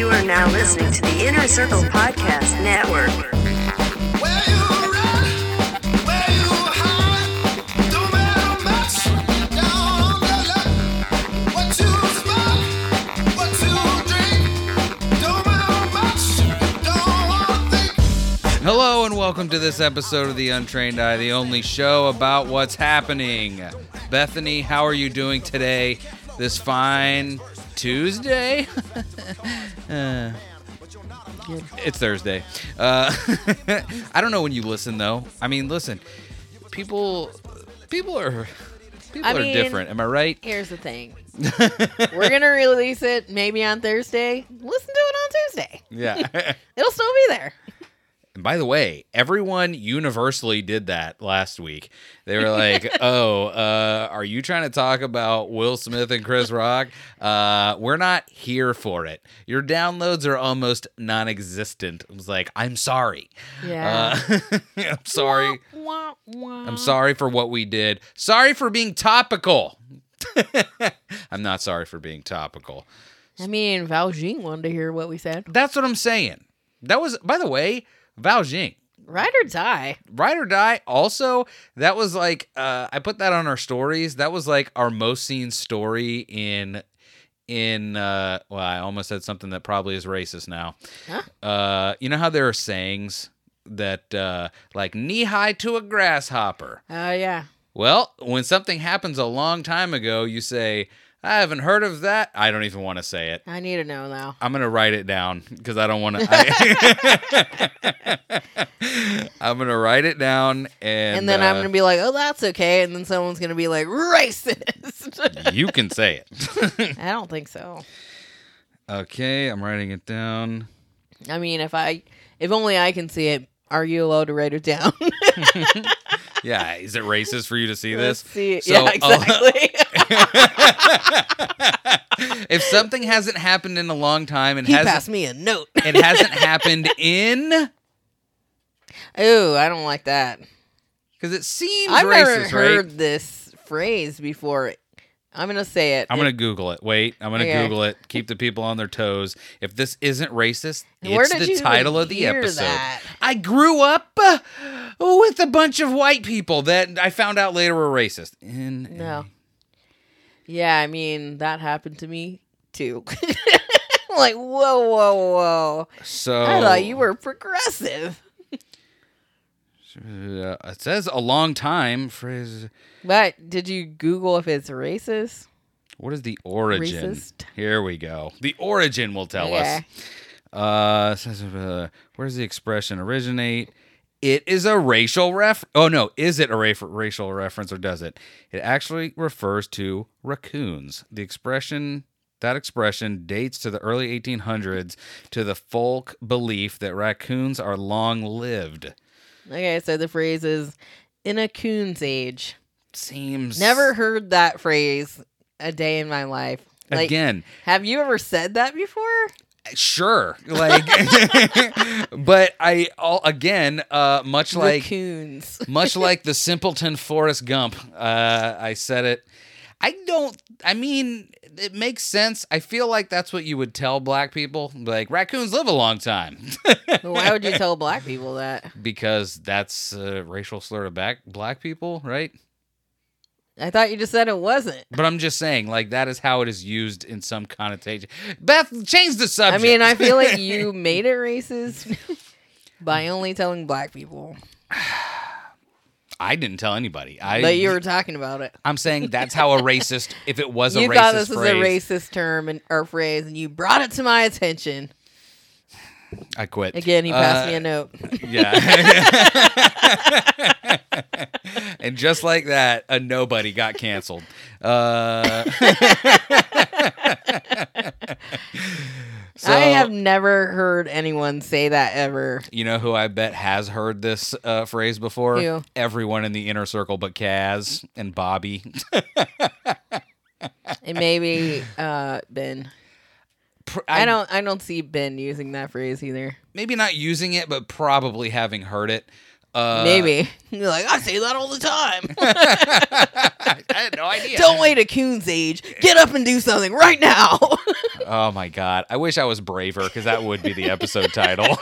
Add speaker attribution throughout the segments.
Speaker 1: You are now listening to the Inner Circle Podcast Network.
Speaker 2: Where you run, where you hide, don't matter much. Down on the luck, what you smoke, what you drink, don't matter much. Don't wanna think.
Speaker 3: Hello and welcome to this episode of The Untrained Eye, the only show about what's happening. Bethany, how are you doing today? This fine Tuesday? Uh, it's Thursday. Uh, I don't know when you listen though. I mean, listen, people, people are, people
Speaker 4: I
Speaker 3: are
Speaker 4: mean-
Speaker 3: different. Am I right?
Speaker 4: Here's the thing. We're gonna release it maybe on Thursday. Listen to it on Tuesday.
Speaker 3: Yeah.
Speaker 4: It'll still be there.
Speaker 3: And by the way, everyone universally did that last week. They were like, "Oh, uh, are you trying to talk about Will Smith and Chris Rock? Uh, we're not here for it. Your downloads are almost non-existent." I was like, "I'm sorry.
Speaker 4: Yeah.
Speaker 3: Uh, I'm sorry.
Speaker 4: Wah, wah.
Speaker 3: I'm sorry for what we did. Sorry for being topical. I'm not sorry for being topical.
Speaker 4: I mean, Val Jean wanted to hear what we said.
Speaker 3: That's what I'm saying. That was, by the way, Val Jing."
Speaker 4: Ride or die.
Speaker 3: Ride or Die also that was like uh I put that on our stories. That was like our most seen story in in uh well I almost said something that probably is racist now.
Speaker 4: Huh?
Speaker 3: Uh you know how there are sayings that uh like knee high to a grasshopper.
Speaker 4: Oh yeah.
Speaker 3: Well, when something happens a long time ago, you say, I haven't heard of that. I don't even want to say it.
Speaker 4: I need to know now.
Speaker 3: I'm gonna write it down because I don't want to. I'm gonna write it down, and,
Speaker 4: And, then I'm
Speaker 3: uh,
Speaker 4: gonna be like, oh, that's okay. And then someone's gonna be like, racist.
Speaker 3: you can say it.
Speaker 4: I don't think so.
Speaker 3: okay, I'm writing it down.
Speaker 4: I mean, if I, if only I can see it. Are you allowed to write it down?
Speaker 3: Yeah, is it racist for you to see
Speaker 4: Let's
Speaker 3: this?
Speaker 4: see.
Speaker 3: So,
Speaker 4: yeah,
Speaker 3: uh,
Speaker 4: exactly.
Speaker 3: if something hasn't happened in a long time and
Speaker 4: he
Speaker 3: hasn't
Speaker 4: passed me a note.
Speaker 3: it hasn't happened in
Speaker 4: Ooh, I don't like that.
Speaker 3: because it seems
Speaker 4: I've
Speaker 3: racist,
Speaker 4: never heard
Speaker 3: right?
Speaker 4: this phrase before. I'm gonna say it.
Speaker 3: I'm gonna Google it. Wait, I'm gonna
Speaker 4: Okay.
Speaker 3: Google it. Keep the people on their toes. If this isn't racist,
Speaker 4: Where
Speaker 3: it's
Speaker 4: did
Speaker 3: the
Speaker 4: even
Speaker 3: title of the
Speaker 4: hear
Speaker 3: episode.
Speaker 4: that?
Speaker 3: I grew up uh, with a bunch of white people that I found out later were racist. In
Speaker 4: No. Yeah, I mean that happened to me too. like whoa, whoa, whoa!
Speaker 3: so
Speaker 4: I thought you were progressive.
Speaker 3: Uh, it says a long time. Phrase.
Speaker 4: But did you Google if it's racist?
Speaker 3: What is the origin?
Speaker 4: Racist.
Speaker 3: Here we go. The origin will tell
Speaker 4: Yeah.
Speaker 3: us. Uh, says, uh, where does the expression originate? It is a racial ref. Oh no, is it a ra- racial reference or does it? It actually refers to raccoons. The expression that expression dates to the early 1800s to the folk belief that raccoons are long lived.
Speaker 4: Okay, so the phrase is "in a coon's age."
Speaker 3: Seems
Speaker 4: Never heard that phrase a day in my life. Like,
Speaker 3: again.
Speaker 4: have you ever said that before?
Speaker 3: Sure, like, but I all again, uh, much like
Speaker 4: Raccoons.
Speaker 3: much like the simpleton Forrest Gump. Uh, I said it. I don't. I mean, it makes sense. I feel like that's what you would tell black people. Like raccoons live a long time,
Speaker 4: Why would you tell black people that?
Speaker 3: because that's a racial slur to back black people, right?
Speaker 4: I thought you just said it wasn't.
Speaker 3: But I'm just saying, like that is how it is used in some connotation. Beth, change the subject.
Speaker 4: I mean, I feel like you made it racist by only telling black people
Speaker 3: I didn't tell anybody. I
Speaker 4: that you were talking about it.
Speaker 3: I'm saying that's how a racist, if it was a
Speaker 4: You
Speaker 3: racist
Speaker 4: thought this
Speaker 3: phrase,
Speaker 4: was a racist term and, or phrase, and you brought it to my attention.
Speaker 3: I quit.
Speaker 4: Again, he passed
Speaker 3: Uh,
Speaker 4: me a note.
Speaker 3: Yeah. and just like that, a nobody got canceled. Uh, so,
Speaker 4: I have never heard anyone say that ever.
Speaker 3: You know who I bet has heard this uh, phrase before?
Speaker 4: Who?
Speaker 3: Everyone in the inner circle but Kaz and Bobby.
Speaker 4: It maybe uh, Ben.
Speaker 3: Pr-
Speaker 4: I don't. I don't see Ben using that phrase either.
Speaker 3: maybe not using it, but probably having heard it. Uh,
Speaker 4: Maybe you're like I say that all the time.
Speaker 3: I had no idea.
Speaker 4: Don't wait a coon's age. Get up and do something right now.
Speaker 3: Oh my god! I wish I was braver because that would be the episode title.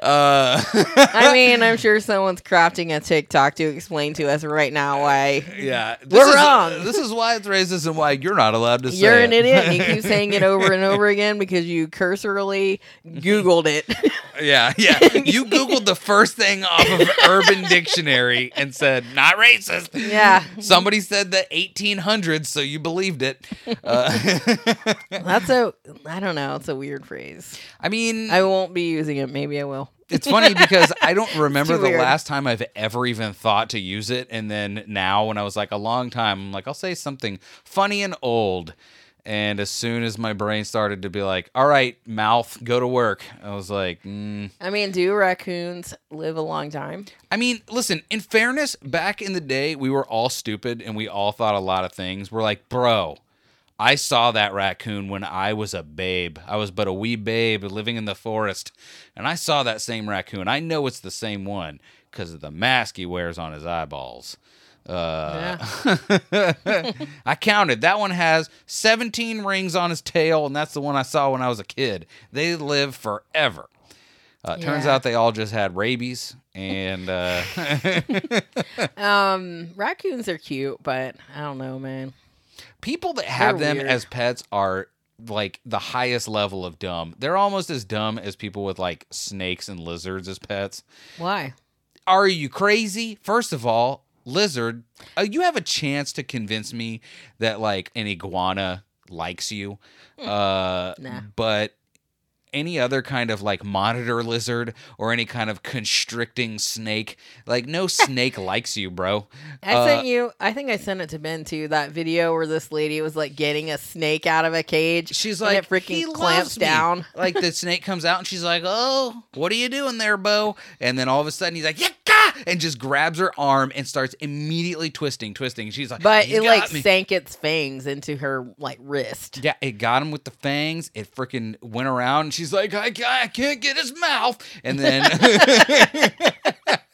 Speaker 3: Uh,
Speaker 4: I mean, I'm sure someone's crafting a TikTok to explain to us right now why
Speaker 3: yeah, this
Speaker 4: We're
Speaker 3: is,
Speaker 4: wrong.
Speaker 3: This is why it's racist and why you're not allowed to say
Speaker 4: you're an
Speaker 3: it.
Speaker 4: idiot and you keep saying it over and over again because you cursorily Googled it.
Speaker 3: Yeah, yeah. You googled the first thing off of Urban Dictionary and said not racist.
Speaker 4: yeah,
Speaker 3: Somebody said the 1800s, so you believed it. Uh,
Speaker 4: that's a I don't know. It's a weird phrase.
Speaker 3: I mean,
Speaker 4: I won't be using it. Maybe I will.
Speaker 3: It's funny because I don't remember the
Speaker 4: weird.
Speaker 3: last time I've ever even thought to use it. And then now, when I was like a long time, I'm like, I'll say something funny and old. And as soon as my brain started to be like, all right, mouth, go to work, I was like, mm.
Speaker 4: I mean, do raccoons live a long time?
Speaker 3: I mean, listen, in fairness, back in the day, we were all stupid and we all thought a lot of things. We're like, bro, I saw that raccoon when I was a babe. I was but a wee babe living in the forest, and I saw that same raccoon. I know it's the same one because of the mask he wears on his eyeballs. Uh, I counted. That one has 17 rings on his tail, and that's the one I saw when I was a kid. They live forever. Uh, Turns out they all just had rabies, and uh,
Speaker 4: Um, raccoons are cute, but I don't know, man.
Speaker 3: People that have
Speaker 4: They're
Speaker 3: them
Speaker 4: weird.
Speaker 3: as pets are like the highest level of dumb. They're almost as dumb as people with like snakes and lizards as pets.
Speaker 4: Why?
Speaker 3: Are you crazy? First of all, lizard, uh, you have a chance to convince me that like an iguana likes you. Uh,
Speaker 4: Nah.
Speaker 3: But any other kind of like monitor lizard or any kind of constricting snake, like no snake likes you, bro.
Speaker 4: I
Speaker 3: Uh,
Speaker 4: sent you. I think I sent it to Ben too. That video where this lady was like getting a snake out of a cage.
Speaker 3: She's like,
Speaker 4: it freaking
Speaker 3: he
Speaker 4: clamps
Speaker 3: loves me."
Speaker 4: down.
Speaker 3: Like the snake comes out and she's like, "Oh, what are you doing there, Bo?" And then all of a sudden he's like, "Yaka!" and just grabs her arm and starts immediately twisting, twisting. She's like,
Speaker 4: But it like
Speaker 3: me."
Speaker 4: sank its fangs into her like wrist.
Speaker 3: Yeah, it got him with the fangs. It freaking went around, and she's like, I, I can't get his mouth. And then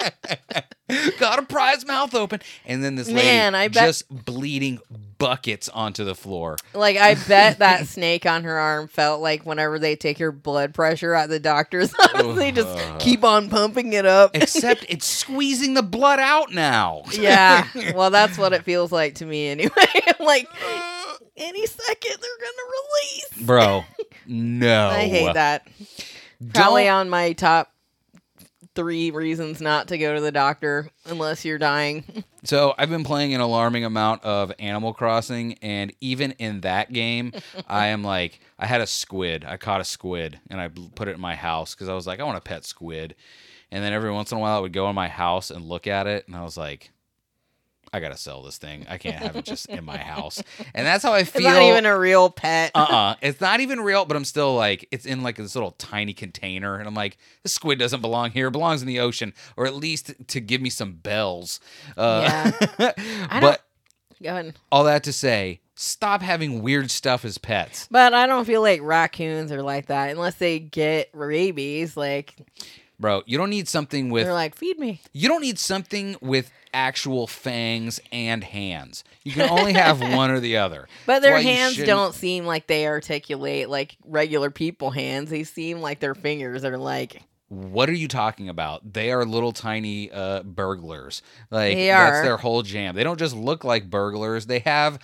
Speaker 3: got a his mouth open. And then this lady
Speaker 4: Man, I bet-
Speaker 3: just bleeding buckets onto the floor.
Speaker 4: Like I bet that snake on her arm felt like whenever they take your blood pressure at the doctor's office, they just uh-huh. keep on pumping it up.
Speaker 3: Except it's squeezing the blood out now.
Speaker 4: yeah. Well, that's what it feels like to me anyway. I'm like uh-huh. any second they're gonna release.
Speaker 3: Bro, no.
Speaker 4: I hate that. Probably
Speaker 3: Don't-
Speaker 4: on my top three reasons not to go to the doctor unless you're dying.
Speaker 3: So I've been playing an alarming amount of Animal Crossing, and even in that game, I am like, I had a squid. I caught a squid, and I put it in my house because I was like, I want a pet squid. And then every once in a while, I would go in my house and look at it, and I was like, I gotta sell this thing. I can't have it just in my house. And that's how I
Speaker 4: It's
Speaker 3: feel.
Speaker 4: not even a real pet.
Speaker 3: uh uh It's not even real, but I'm still like, it's in like this little tiny container. And I'm like, this squid doesn't belong here. It belongs in the ocean, or at least to give me some bells. Uh,
Speaker 4: I
Speaker 3: but
Speaker 4: Go ahead.
Speaker 3: all that to say, stop having weird stuff as pets.
Speaker 4: But I don't feel like raccoons are like that unless they get rabies. Like
Speaker 3: Bro, you don't need something with
Speaker 4: they're like, feed me.
Speaker 3: you don't need something with actual fangs and hands. You can only have one or the other.
Speaker 4: But their
Speaker 3: why
Speaker 4: hands don't seem like they articulate like regular people hands. They seem like their fingers are like
Speaker 3: What are you talking about? They are little tiny uh, burglars. Like
Speaker 4: They are.
Speaker 3: that's their whole jam. They don't just look like burglars. They have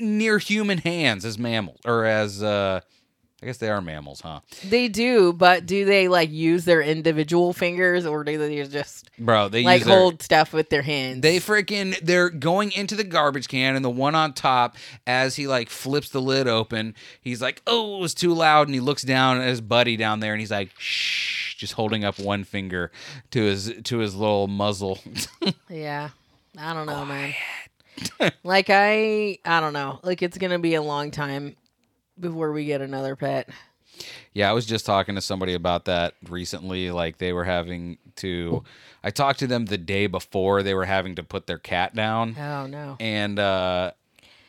Speaker 3: near human hands as mammals or as uh I guess they are mammals, huh?
Speaker 4: they do, but do they like use their individual fingers or do they just
Speaker 3: Bro, they
Speaker 4: like
Speaker 3: use their,
Speaker 4: hold stuff with their hands?
Speaker 3: They freaking they're going into the garbage can and the one on top as he like flips the lid open, he's like, "Oh, it was too loud." And he looks down at his buddy down there and he's like, "Shh," just holding up one finger to his to his little muzzle.
Speaker 4: Yeah. I don't know, man. like I I don't know. Like it's going to be a long time before we get another pet.
Speaker 3: yeah, I was just talking to somebody about that recently like they were having to I talked to them the day before they were having to put their cat down.
Speaker 4: Oh no.
Speaker 3: and uh,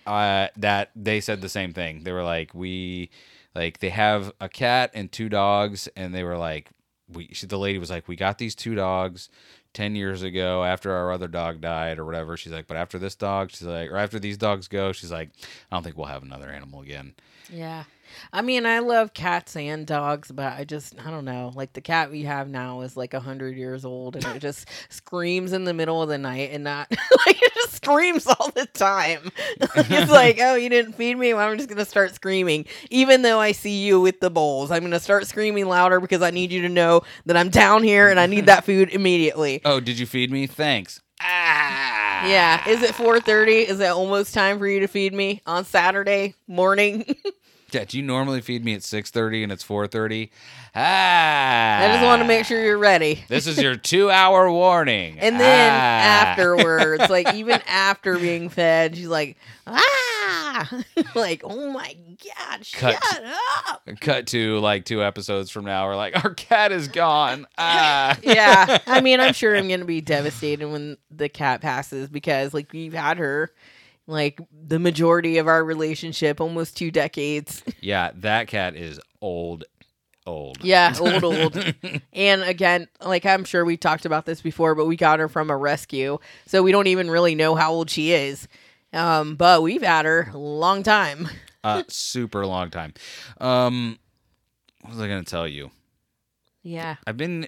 Speaker 3: uh, that they said the same thing. They were like, we like they have a cat and two dogs, and they were like, we she, the lady was like, we got these two dogs. 10 years ago after our other dog died or whatever she's like but after this dog she's like or after these dogs go she's like i don't think we'll have another animal again
Speaker 4: Yeah. I mean, I love cats and dogs, but I just, I don't know. Like the cat we have now is like a hundred years old, and it just screams in the middle of the night, and not like it just screams all the time. it's like, oh, you didn't feed me. Well, I'm just gonna start screaming, even though I see you with the bowls. I'm gonna start screaming louder because I need you to know that I'm down here and I need that food immediately.
Speaker 3: oh did you feed me thanks ah
Speaker 4: Yeah. Is it 4:30? Is it almost time for you to feed me on Saturday morning?
Speaker 3: Yeah, do you normally feed me at six thirty and it's four thirty? Ah,
Speaker 4: I just want to make sure you're ready.
Speaker 3: this is your two-hour warning.
Speaker 4: And then
Speaker 3: Ah.
Speaker 4: afterwards, like even after being fed, she's like, ah, like, oh my god,
Speaker 3: Cut.
Speaker 4: shut up.
Speaker 3: cut to like two episodes from now, we're like, our cat is gone. Ah,
Speaker 4: Yeah, I mean, I'm sure I'm gonna be devastated when the cat passes because like we've had her like the majority of our relationship, almost two decades.
Speaker 3: yeah. That cat is old, old.
Speaker 4: Yeah, old, old. and again, like I'm sure we talked about this before, but we got her from a rescue, so we don't even really know how old she is. Um, but we've had her a long time.
Speaker 3: uh, super long time. Um, what was I gonna tell you?
Speaker 4: Yeah.
Speaker 3: I've been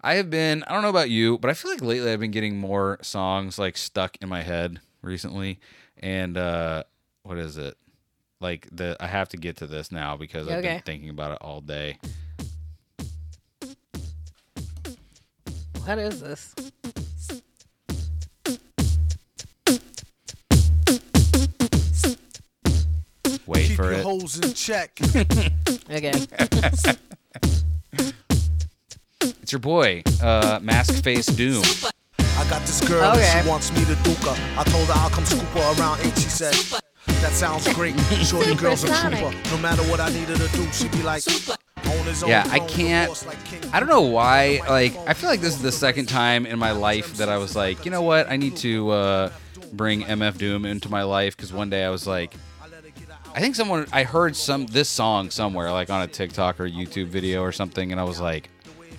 Speaker 3: I have been I don't know about you, but I feel like lately I've been getting more songs like stuck in my head recently. And uh what is it? Like the I have to get to this now because I've been thinking about it all day.
Speaker 4: What is this?
Speaker 3: Wait
Speaker 2: Keep
Speaker 3: for
Speaker 2: your
Speaker 3: it.
Speaker 2: hoes in check.
Speaker 4: Okay.
Speaker 3: It's your boy, uh Mask Face Doom.
Speaker 2: I got this girl and
Speaker 4: Okay.
Speaker 2: she wants me to duke her. I told her I'll come scoop her around eight. She said, That sounds great. Shorty girl's a
Speaker 4: Supersonic.
Speaker 2: trooper. No matter what I needed to do, she'd be like, on his own
Speaker 3: Yeah, I
Speaker 2: throne,
Speaker 3: can't-
Speaker 2: divorced like King
Speaker 3: I don't know why. Like, I feel like this is the second time in my life that I was like, you know what? I need to uh, bring MF Doom into my life because one day I was like, I think someone I heard some this song somewhere, like on a TikTok or YouTube video or something, and I was like,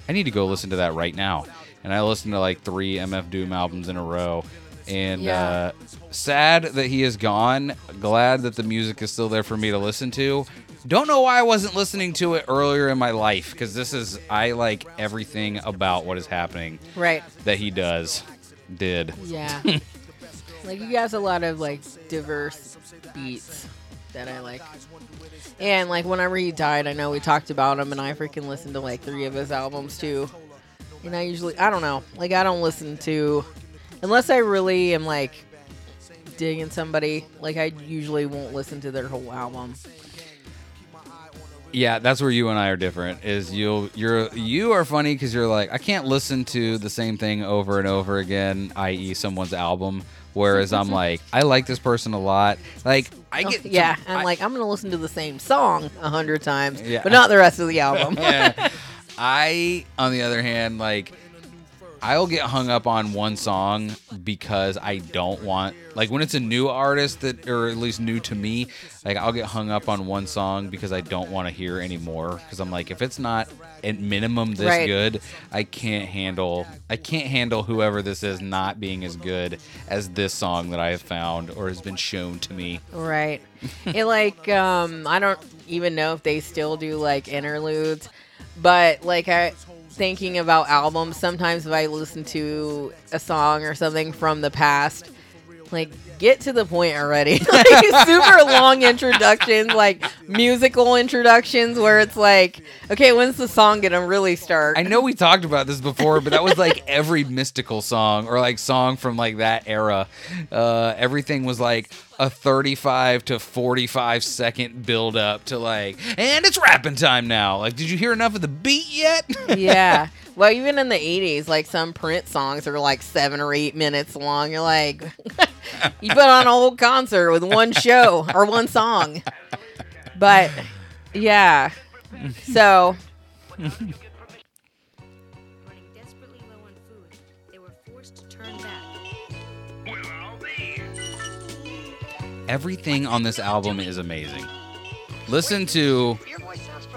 Speaker 3: I need to go listen to that right now. And I listened to like three MF Doom albums in a row. And
Speaker 4: Yeah.
Speaker 3: uh, sad that he is gone. Glad that the music is still there for me to listen to. Don't know why I wasn't listening to it earlier in my life because this is I like everything about what is happening
Speaker 4: Right.
Speaker 3: that he does, did.
Speaker 4: Yeah. like you guys a lot of like diverse beats that I like. And like whenever he died, I know we talked about him and I freaking listened to like three of his albums too. And I usually I don't know. Like I don't listen to unless I really am like digging somebody, like I usually won't listen to their whole album.
Speaker 3: Yeah, that's where you and I are different. Is you you're you are funny because you're like I can't listen to the same thing over and over again, i.e. someone's album. Whereas I'm like I like this person a lot. Like I get
Speaker 4: yeah,
Speaker 3: to-
Speaker 4: I'm
Speaker 3: I-
Speaker 4: like I'm gonna listen to the same song a hundred times,
Speaker 3: Yeah.
Speaker 4: but not the rest of the album.
Speaker 3: yeah. I, on the other hand, like, I'll get hung up on one song because I don't want, like, when it's a new artist that, or at least new to me, like, I'll get hung up on one song because I don't want to hear anymore. Because I'm like, if it's not at minimum this
Speaker 4: Right.
Speaker 3: good, I can't handle, I can't handle whoever this is not being as good as this song that I have found or has been shown to me.
Speaker 4: Right. it like um I don't even know if they still do like interludes, but like I thinking about albums, sometimes if I listen to a song or something from the past, like get to the point already. like super long introductions, like musical introductions where it's like, okay, when's the song gonna really start?
Speaker 3: I know we talked about this before, but that was like every mystical song or like song from like that era. Uh, everything was like a 35 to 45 second build up to like, and it's rapping time now. Like, did you hear enough of the beat yet?
Speaker 4: yeah. Well, even in the 80s, like some Prince songs are like seven or eight minutes long. You're like, you put on a whole concert with one show or one song. But yeah. So,
Speaker 5: running desperately low on food, they were forced to turn back.
Speaker 3: Everything on this album is amazing. Listen to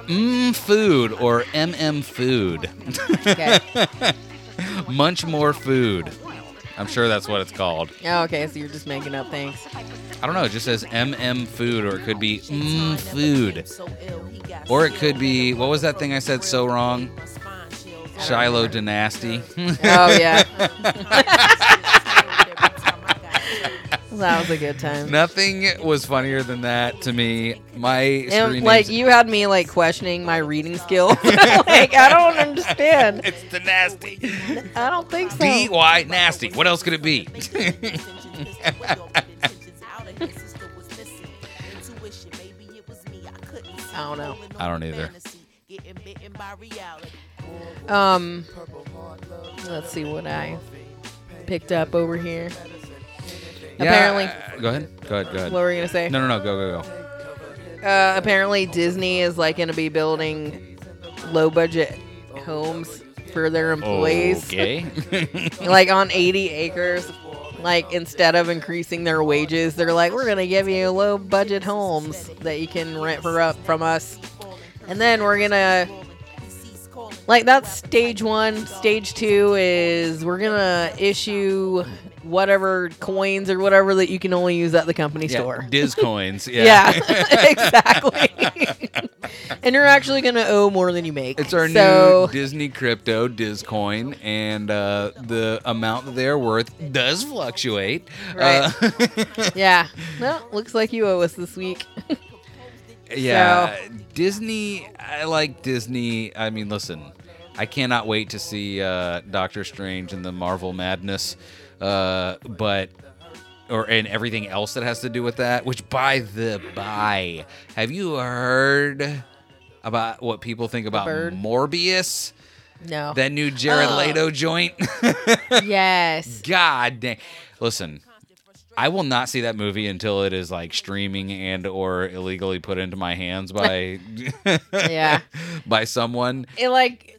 Speaker 3: Mmm Food or MM Food.
Speaker 4: Okay.
Speaker 3: Munch More Food. I'm sure that's what it's called.
Speaker 4: oh, okay. So you're just making up things.
Speaker 3: I don't know. It just says MM Food, or it could be Mmm Food, or it could be what was that thing I said so wrong? Shiloh Dynasty.
Speaker 4: Oh yeah. that was a good time.
Speaker 3: Nothing was funnier than that to me. My
Speaker 4: And,
Speaker 3: screen
Speaker 4: like you had me like questioning my reading skills. like I don't understand.
Speaker 3: it's the nasty.
Speaker 4: I don't think so.
Speaker 3: D Y nasty. What else could it be?
Speaker 4: I don't know.
Speaker 3: I don't either.
Speaker 4: Um, let's see what I picked up over here. Apparently,
Speaker 3: Yeah, go ahead. Go ahead. Go ahead.
Speaker 4: what were we gonna say?
Speaker 3: No, no, no. Go, go, go.
Speaker 4: Uh, apparently, Disney is like gonna be building low budget homes for their employees,
Speaker 3: Okay.
Speaker 4: like on 80 acres. Like instead of increasing their wages, they're like, we're gonna give you low budget homes that you can rent for up from us, and then we're gonna like that's stage one. Stage two is we're gonna issue whatever coins or whatever that you can only use at the company
Speaker 3: yeah,
Speaker 4: store.
Speaker 3: Diz coins. Yeah.
Speaker 4: Yeah, exactly. and you're actually gonna owe more than you make.
Speaker 3: It's our
Speaker 4: so,
Speaker 3: new Disney crypto Diz coin, and uh, the amount that they're worth does fluctuate.
Speaker 4: Right.
Speaker 3: Uh,
Speaker 4: Yeah. Well, looks like you owe us this week.
Speaker 3: yeah. Disney. I like Disney. I mean, listen. I cannot wait to see uh, Doctor Strange and the Marvel Madness, uh, but or and everything else that has to do with that. Which, by the by, have you heard about what people think about
Speaker 4: bird?
Speaker 3: Morbius?
Speaker 4: No.
Speaker 3: That new Jared
Speaker 4: Oh.
Speaker 3: Leto joint.
Speaker 4: yes.
Speaker 3: God dang. Listen, I will not see that movie until it is like streaming and or illegally put into my hands by
Speaker 4: Yeah.
Speaker 3: by someone.
Speaker 4: It like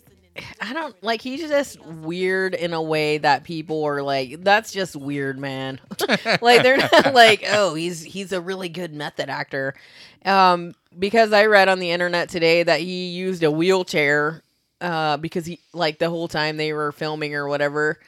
Speaker 4: I don't like he's just weird in a way that people are like that's just weird man. like they're not like oh he's he's a really good method actor. Um because I read on the internet today that he used a wheelchair uh because he like the whole time they were filming or whatever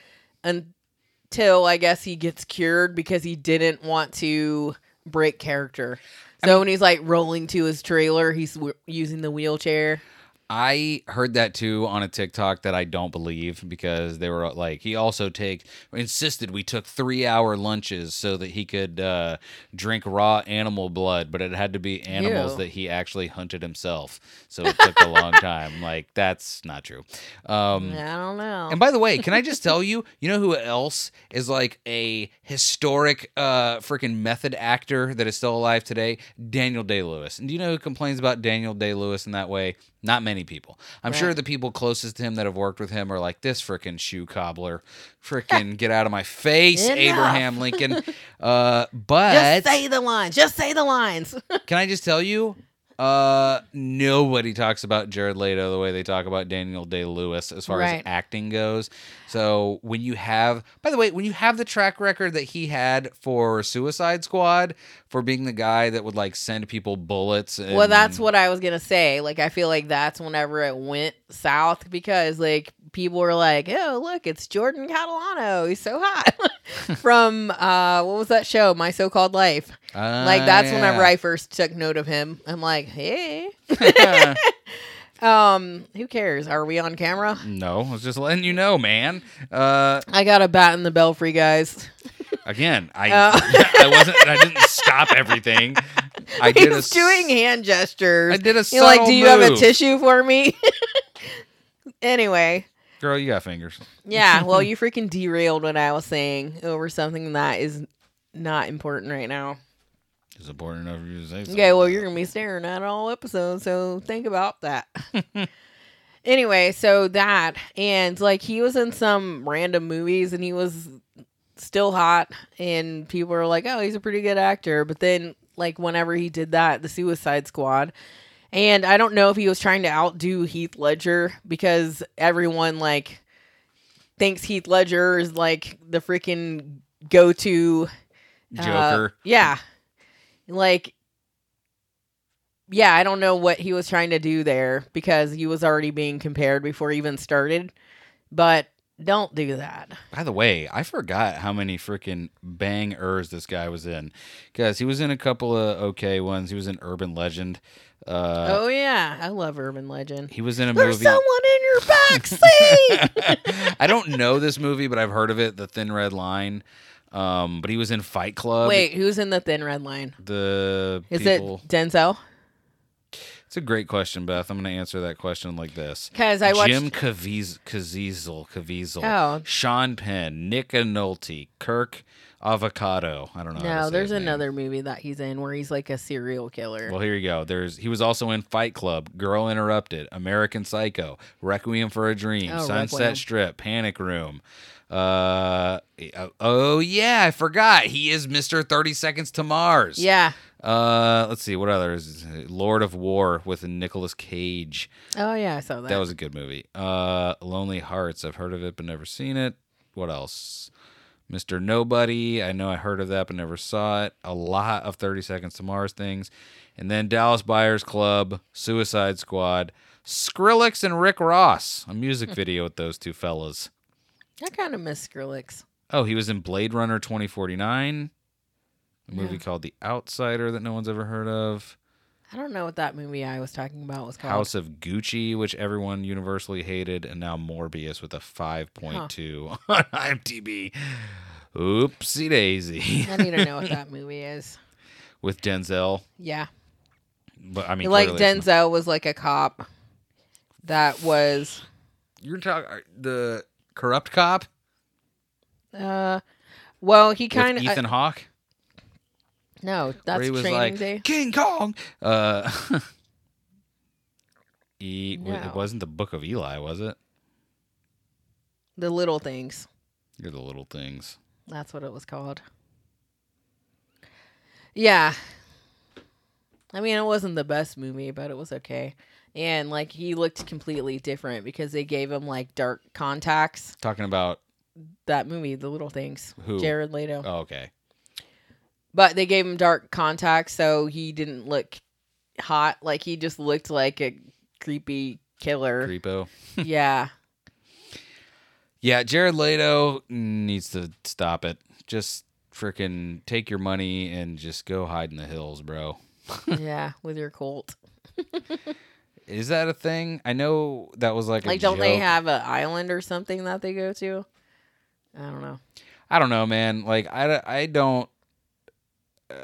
Speaker 4: until I guess he gets cured because he didn't want to break character. So when he's like rolling to his trailer, he's w- using the wheelchair.
Speaker 3: I heard that too on a TikTok that I don't believe because they were like he also take insisted we took three hour lunches so that he could uh, drink raw animal blood, but it had to be animals
Speaker 4: Ew.
Speaker 3: that he actually hunted himself, so it took a long time. Like that's not true. Um,
Speaker 4: I don't know.
Speaker 3: And by the way, can I just tell you, you know who else is like a historic uh freaking method actor that is still alive today? Daniel Day-Lewis. And do you know who complains about Daniel Day-Lewis in that way? Not many people. I'm sure the people closest to him that have worked with him are like this freaking shoe cobbler. Freaking get out of my face,
Speaker 4: Enough.
Speaker 3: Abraham Lincoln. Uh but
Speaker 4: Just say the lines. Just say the lines.
Speaker 3: can I just tell you? Uh, nobody talks about Jared Leto the way they talk about Daniel Day Lewis as far as acting goes. So when you have, by the way, when you have the track record that he had for Suicide Squad, for being the guy that would like send people bullets. And,
Speaker 4: well, that's what I was gonna say. Like, I feel like that's whenever it went south because like people were like, "Oh, look, it's Jordan Catalano. He's so hot." From uh, what was that show? My So-Called Life.
Speaker 3: Uh,
Speaker 4: Like that's whenever. I first took note of him. I'm like, hey. Um, who cares? Are we on camera?
Speaker 3: no, I was just letting you know, man. Uh,
Speaker 4: I got a bat in the belfry, guys.
Speaker 3: again, I
Speaker 4: Oh.
Speaker 3: I wasn't. I didn't stop everything. I did a
Speaker 4: doing hand gestures.
Speaker 3: I did a
Speaker 4: You're like, do you have a tissue for me? anyway,
Speaker 3: Girl, you got fingers.
Speaker 4: yeah. Well, you freaking derailed what I was saying over something that is not important right now.
Speaker 3: It's important enough for you to say something.
Speaker 4: Okay, well, you're gonna be staring at all episodes, so think about that. anyway, so that and like he was in some random movies and he was still hot, and people were like, "Oh, he's a pretty good actor." But then, like, whenever he did that, the Suicide Squad. And I don't know if he was trying to outdo Heath Ledger because everyone like thinks Heath Ledger is like the freaking go to uh,
Speaker 3: Joker.
Speaker 4: yeah. Like yeah, I don't know what he was trying to do there because he was already being compared before he even started. But don't do that.
Speaker 3: By the way, I forgot how many freaking bang bangers this guy was in. Because he was in a couple of okay ones. He was in Urban Legend. Uh,
Speaker 4: oh yeah, I love Urban Legend.
Speaker 3: He was in a
Speaker 4: There's
Speaker 3: movie.
Speaker 4: someone in your backseat.
Speaker 3: I don't know this movie, but I've heard of it. The Thin Red Line. Um, but he was in Fight Club.
Speaker 4: Wait, who's in the Thin Red Line?
Speaker 3: the
Speaker 4: Is
Speaker 3: people.
Speaker 4: it Denzel?
Speaker 3: It's a great question, Beth. I'm going to answer that question like this.
Speaker 4: Because I watched.
Speaker 3: Jim Caviezel, Caviezel, Caviezel,
Speaker 4: Oh.
Speaker 3: Sean Penn, Nick Nolte, Kirk Avocado. I don't know.
Speaker 4: no, there's
Speaker 3: his name.
Speaker 4: another movie that he's in where he's like a serial killer.
Speaker 3: Well, here you go. There's he was also in Fight Club, Girl Interrupted, American Psycho, Requiem for a Dream,
Speaker 4: Oh,
Speaker 3: Sunset
Speaker 4: Requiem.
Speaker 3: Strip, Panic Room. Uh oh yeah, I forgot. He is Mr. 30 Seconds to Mars.
Speaker 4: yeah.
Speaker 3: Uh let's see what others. Lord of War with Nicolas Cage.
Speaker 4: Oh yeah, I saw that.
Speaker 3: That was a good movie. Uh Lonely Hearts. I've heard of it but never seen it. What else? Mr. Nobody. I know I heard of that but never saw it. A lot of 30 Seconds to Mars things. And then Dallas Buyers Club, Suicide Squad, Skrillex and Rick Ross. A music video with those two fellas.
Speaker 4: I kind of miss Skrillex.
Speaker 3: Oh, he was in Blade Runner 2049, a movie
Speaker 4: Yeah.
Speaker 3: called The Outsider that no one's ever heard of.
Speaker 4: I don't know what that movie I was talking about was called.
Speaker 3: House of Gucci, which everyone universally hated, and now Morbius with a 5.2 on IMDb. Oopsie daisy.
Speaker 4: I need to know what that movie is.
Speaker 3: with Denzel.
Speaker 4: Yeah.
Speaker 3: But I mean,
Speaker 4: like
Speaker 3: it's not-
Speaker 4: Denzel was like a cop that was
Speaker 3: You're talking uh, the corrupt cop
Speaker 4: uh well he kind of
Speaker 3: Ethan Hawke,
Speaker 4: no that's
Speaker 3: where he was
Speaker 4: training
Speaker 3: like
Speaker 4: day
Speaker 3: King Kong. Uh,
Speaker 4: No.
Speaker 3: It wasn't the Book of Eli, was it?
Speaker 4: the little things
Speaker 3: You're the little things.
Speaker 4: that's what it was called yeah I mean it wasn't the best movie but it was okay and like he looked completely different because they gave him like dark contacts
Speaker 3: Talking about
Speaker 4: that movie the little things
Speaker 3: Who?
Speaker 4: Jared Leto
Speaker 3: oh, okay.
Speaker 4: But they gave him dark contacts, so he didn't look hot. Like he just looked like a creepy killer.
Speaker 3: Creepo.
Speaker 4: yeah.
Speaker 3: Yeah, Jared Leto needs to stop it. Just freaking take your money and just go hide in the hills, bro.
Speaker 4: Yeah. With your cult.
Speaker 3: Is that a thing? I know that was like a
Speaker 4: Like, don't they have an island or something that they go to? I don't know.
Speaker 3: I don't know, man. Like I, I don't. Uh,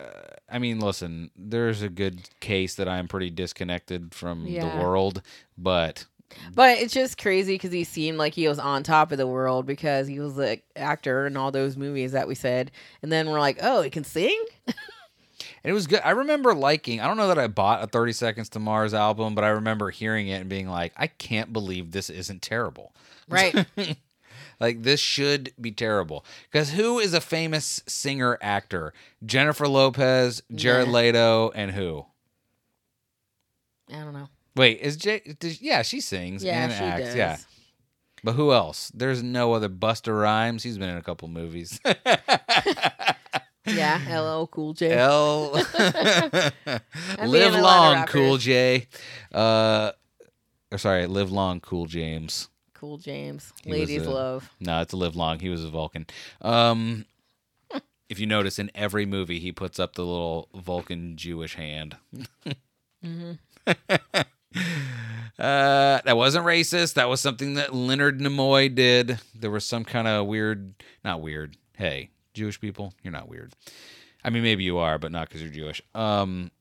Speaker 3: I mean, listen. There's a good case that I'm pretty disconnected from
Speaker 4: Yeah.
Speaker 3: the world, but
Speaker 4: But it's just crazy because he seemed like he was on top of the world because he was the actor in all those movies that we said. And then we're like, oh, he can sing?
Speaker 3: it was good. I remember liking. I don't know that I bought a 30 Seconds to Mars album, but I remember hearing it and being like, I can't believe this isn't terrible.
Speaker 4: Right.
Speaker 3: Like this should be terrible. Because who is a famous singer actor? Jennifer Lopez, Jared
Speaker 4: Nah.
Speaker 3: Leto, and who?
Speaker 4: I don't know.
Speaker 3: Wait, is J? Does, yeah, she sings
Speaker 4: Yeah,
Speaker 3: and
Speaker 4: she
Speaker 3: acts.
Speaker 4: does.
Speaker 3: Yeah, but who else? There's no other. Busta Rhymes. He's been in a couple movies.
Speaker 4: Yeah. LL Cool J.
Speaker 3: L. Live
Speaker 4: a lot of
Speaker 3: long, Cool. J. Uh, or sorry, Live long, Cool James.
Speaker 4: Cool James.
Speaker 3: He was
Speaker 4: Ladies
Speaker 3: a-
Speaker 4: love.
Speaker 3: No, it's a live long. He was a Vulcan. Um, if you notice, in every movie, he puts up the little Vulcan Jewish hand.
Speaker 4: Mm-hmm.
Speaker 3: uh, that wasn't racist. That was something that Leonard Nimoy did. There was some kind of weird, not weird. Hey, Jewish people, you're not weird. I mean, maybe you are, but not because you're Jewish. Um,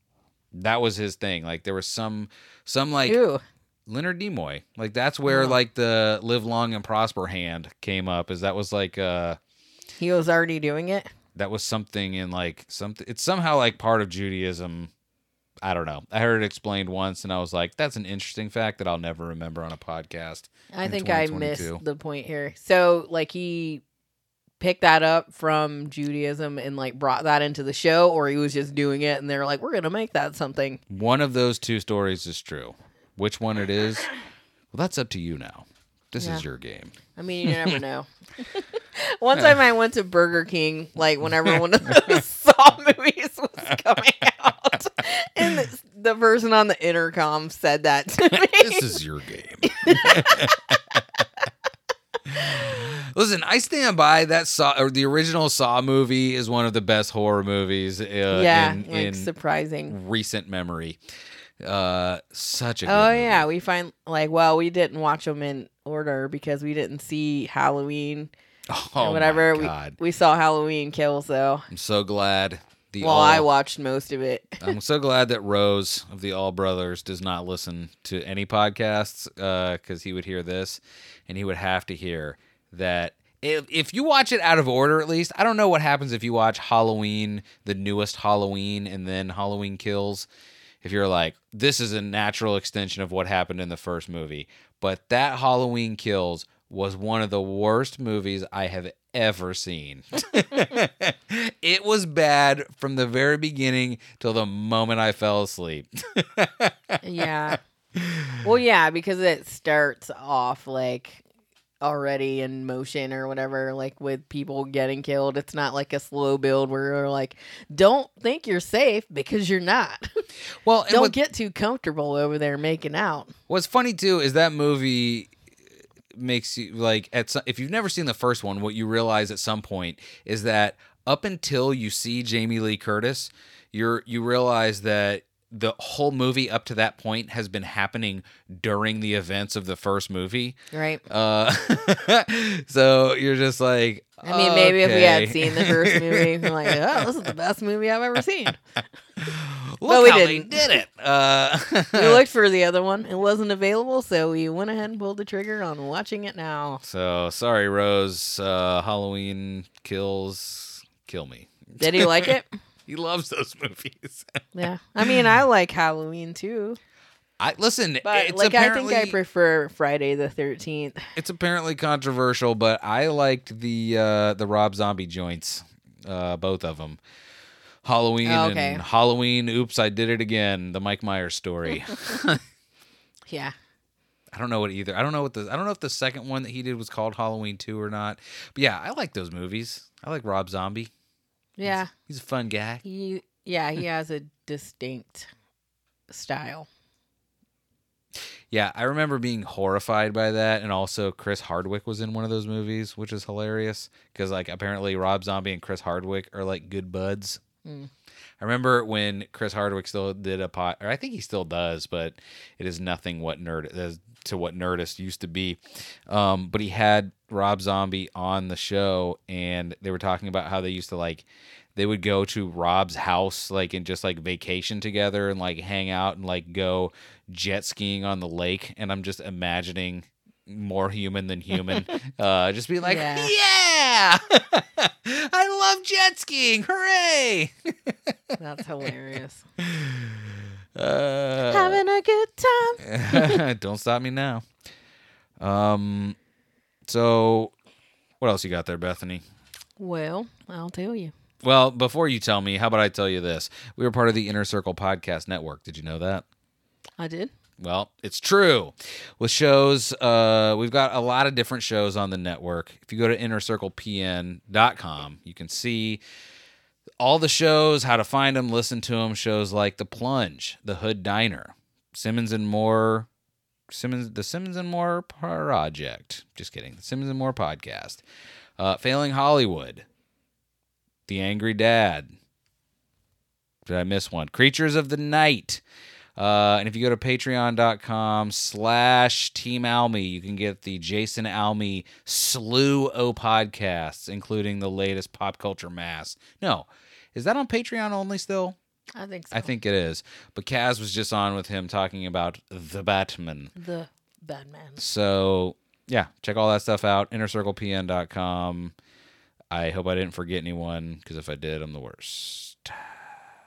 Speaker 3: that was his thing. Like there was some, some like
Speaker 4: Ew.
Speaker 3: Leonard Nimoy. Like that's where
Speaker 4: Oh.
Speaker 3: like the live long and prosper hand came up. Is that was like uh
Speaker 4: He was already doing it.
Speaker 3: that was something in like something. It's somehow like part of Judaism. I don't know. I heard it explained once, and I was like, "That's an interesting fact that I'll never remember on a podcast."
Speaker 4: I
Speaker 3: in
Speaker 4: think I missed the point here. So, like, he picked that up from Judaism and like brought that into the show, or he was just doing it, and they're like, "We're gonna make that something."
Speaker 3: One of those two stories is true. Which one it is? Well, that's up to you now. This
Speaker 4: Yeah.
Speaker 3: is your game.
Speaker 4: I mean, you never know. One time I went to Burger King, like whenever one of those Saw movies was coming out, and the- the person on the intercom said that to me.
Speaker 3: this is your game. Listen, I stand by that Saw or the original Saw movie is one of the best horror movies uh,
Speaker 4: yeah,
Speaker 3: in,
Speaker 4: like
Speaker 3: in
Speaker 4: surprising.
Speaker 3: recent memory. Uh, such a good
Speaker 4: Oh yeah, we find like well, we didn't watch them in order because we didn't see Halloween
Speaker 3: oh
Speaker 4: or whatever.
Speaker 3: My
Speaker 4: We
Speaker 3: God,
Speaker 4: we saw Halloween Kills though.
Speaker 3: I'm so glad. The
Speaker 4: well,
Speaker 3: all,
Speaker 4: I watched most of it.
Speaker 3: I'm so glad that Rose of the All Brothers does not listen to any podcasts because he would hear this and he would have to hear that if, if you watch it out of order, at least, I don't know what happens if you watch Halloween, the newest Halloween, and then Halloween Kills. If you're like, this is a natural extension of what happened in the first movie. But that Halloween Kills was one of the worst movies I have ever seen. it was bad from the very beginning till the moment I fell asleep.
Speaker 4: yeah. Well, yeah, because it starts off like already in motion or whatever, like with people getting killed. It's not like a slow build where you're like, don't think you're safe because you're not.
Speaker 3: well,
Speaker 4: don't
Speaker 3: what-
Speaker 4: get too comfortable over there making out.
Speaker 3: What's funny too is that movie makes you like at some, if you've never seen the first one, what you realize at some point is that up until you see Jamie Lee Curtis, you're you realize that the whole movie up to that point has been happening during the events of the first movie.
Speaker 4: Right.
Speaker 3: Uh, so you're just like,
Speaker 4: I mean, maybe if we had seen the first movie, we're like, oh, this is the best movie I've ever seen.
Speaker 3: Look
Speaker 4: we
Speaker 3: how
Speaker 4: didn't.
Speaker 3: did it. Uh,
Speaker 4: we looked for the other one. It wasn't available, so we went ahead and pulled the trigger on watching it now.
Speaker 3: so sorry, Rose. Uh, Halloween kills kill me.
Speaker 4: Did he like it?
Speaker 3: He loves those movies.
Speaker 4: Yeah. I mean, I like Halloween too.
Speaker 3: I listen.
Speaker 4: But like I think I prefer Friday the thirteenth.
Speaker 3: it's apparently controversial, but I liked the uh, the Rob Zombie joints, uh, both of them. Halloween
Speaker 4: Oh, okay.
Speaker 3: and Halloween. Oops, I did it again. The Mike Myers story.
Speaker 4: Yeah.
Speaker 3: I don't know what either. I don't know what the. I don't know if the second one that he did was called Halloween Two or not. But yeah, I like those movies. I like Rob Zombie.
Speaker 4: Yeah.
Speaker 3: He's a fun guy.
Speaker 4: He yeah, he has a distinct style.
Speaker 3: Yeah, I remember being horrified by that, and also Chris Hardwick was in one of those movies, which is hilarious because like apparently Rob Zombie and Chris Hardwick are like good buds.
Speaker 4: Mm.
Speaker 3: I remember when Chris Hardwick still did a pot, or I think he still does, but it is nothing what nerd to what Nerdist used to be. Um, but he had Rob Zombie on the show, and they were talking about how they used to like they would go to Rob's house like and just like vacation together and like hang out and like go jet skiing on the lake. And I'm just imagining more human than human, uh, just being like,
Speaker 4: Yeah.
Speaker 3: yeah, I love jet skiing, hooray!
Speaker 4: That's hilarious.
Speaker 3: Uh,
Speaker 4: Having a good time.
Speaker 3: Don't stop me now. Um, so what else you got there, Bethany?
Speaker 4: Well, I'll tell you.
Speaker 3: Well, before you tell me, how about I tell you this? We were part of the Inner Circle Podcast Network. Did you know that?
Speaker 4: I did.
Speaker 3: Well, it's true. With shows, uh, we've got a lot of different shows on the network. If you go to innercirclepn.com, you can see all the shows, how to find them, listen to them. Shows like The Plunge, The Hood Diner, Simmons and More, Simmons, The Simmons and More Project. Just kidding. The Simmons and More Podcast, uh, Failing Hollywood, The Angry Dad. Did I miss one? Creatures of the Night. Uh, and if you go to patreon.com slash Team Almy, you can get the Jason Almy slew o podcasts, including the latest pop culture mass. No, is that on Patreon only still?
Speaker 4: I think so.
Speaker 3: I think it is. But Kaz was just on with him talking about the Batman.
Speaker 4: the Batman.
Speaker 3: So yeah, check all that stuff out. InnerCirclePN.com. I hope I didn't forget anyone because if I did, I'm the worst.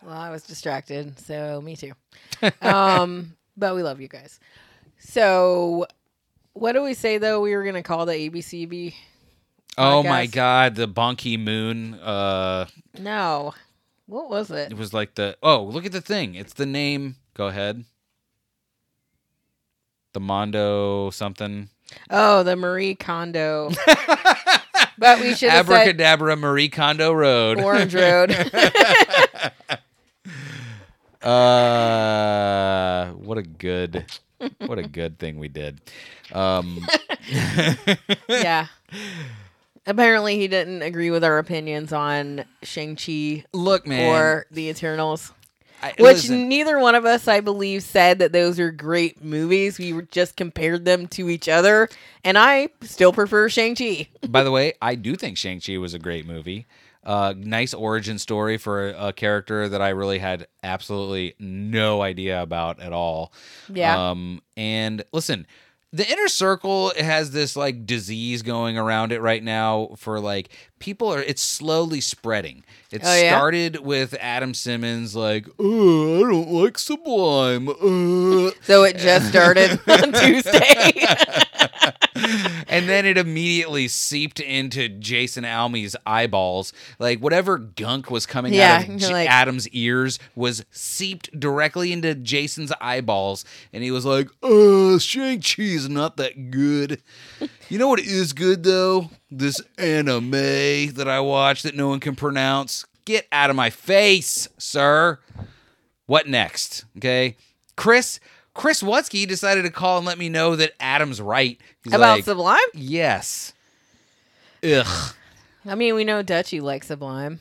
Speaker 4: Well, I was distracted, so me too. um, but we love you guys. So, what do we say though? We were gonna call the ABCB.
Speaker 3: Oh my god, the Bonky Moon. Uh,
Speaker 4: No, what was it?
Speaker 3: it was like the oh, look at the thing. It's the name. Go ahead. The Mondo something.
Speaker 4: Oh, the Marie Kondo. but we should have said
Speaker 3: Abracadabra Marie Kondo Road.
Speaker 4: Orange Road.
Speaker 3: Uh, good, what a good thing we did. Um,
Speaker 4: yeah. Apparently, he didn't agree with our opinions on Shang Chi
Speaker 3: look, man.
Speaker 4: or the Eternals.
Speaker 3: I-
Speaker 4: Which
Speaker 3: listen,
Speaker 4: neither one of us, I believe, said that those are great movies. We were- just compared them to each other, and I still prefer Shang Chi.
Speaker 3: by the way, I do think Shang Chi was a great movie. Uh, nice origin story for a, a character that I really had absolutely no idea about at all.
Speaker 4: Yeah.
Speaker 3: Um, and listen, the inner circle has this like disease going around it right now for like people are it's slowly spreading. It
Speaker 4: Oh, yeah?
Speaker 3: started with Adam Simmons like, oh, I don't like Sublime. Uh.
Speaker 4: So it just started on Tuesday.
Speaker 3: and then it immediately seeped into Jason Almey's eyeballs. Like whatever gunk was coming
Speaker 4: Yeah,
Speaker 3: out of J-
Speaker 4: like-
Speaker 3: Adam's ears was seeped directly into Jason's eyeballs, and he was like, "Uh, Shang Chi's not that good." you know what is good though? This anime that I watched that no one can pronounce. Get out of my face, sir. What next? Okay, Chris. Chris Wutsky decided to call and let me know that Adam's right. He's
Speaker 4: About
Speaker 3: like,
Speaker 4: Sublime?
Speaker 3: Yes. Ugh.
Speaker 4: I mean, we know Dutchy likes Sublime.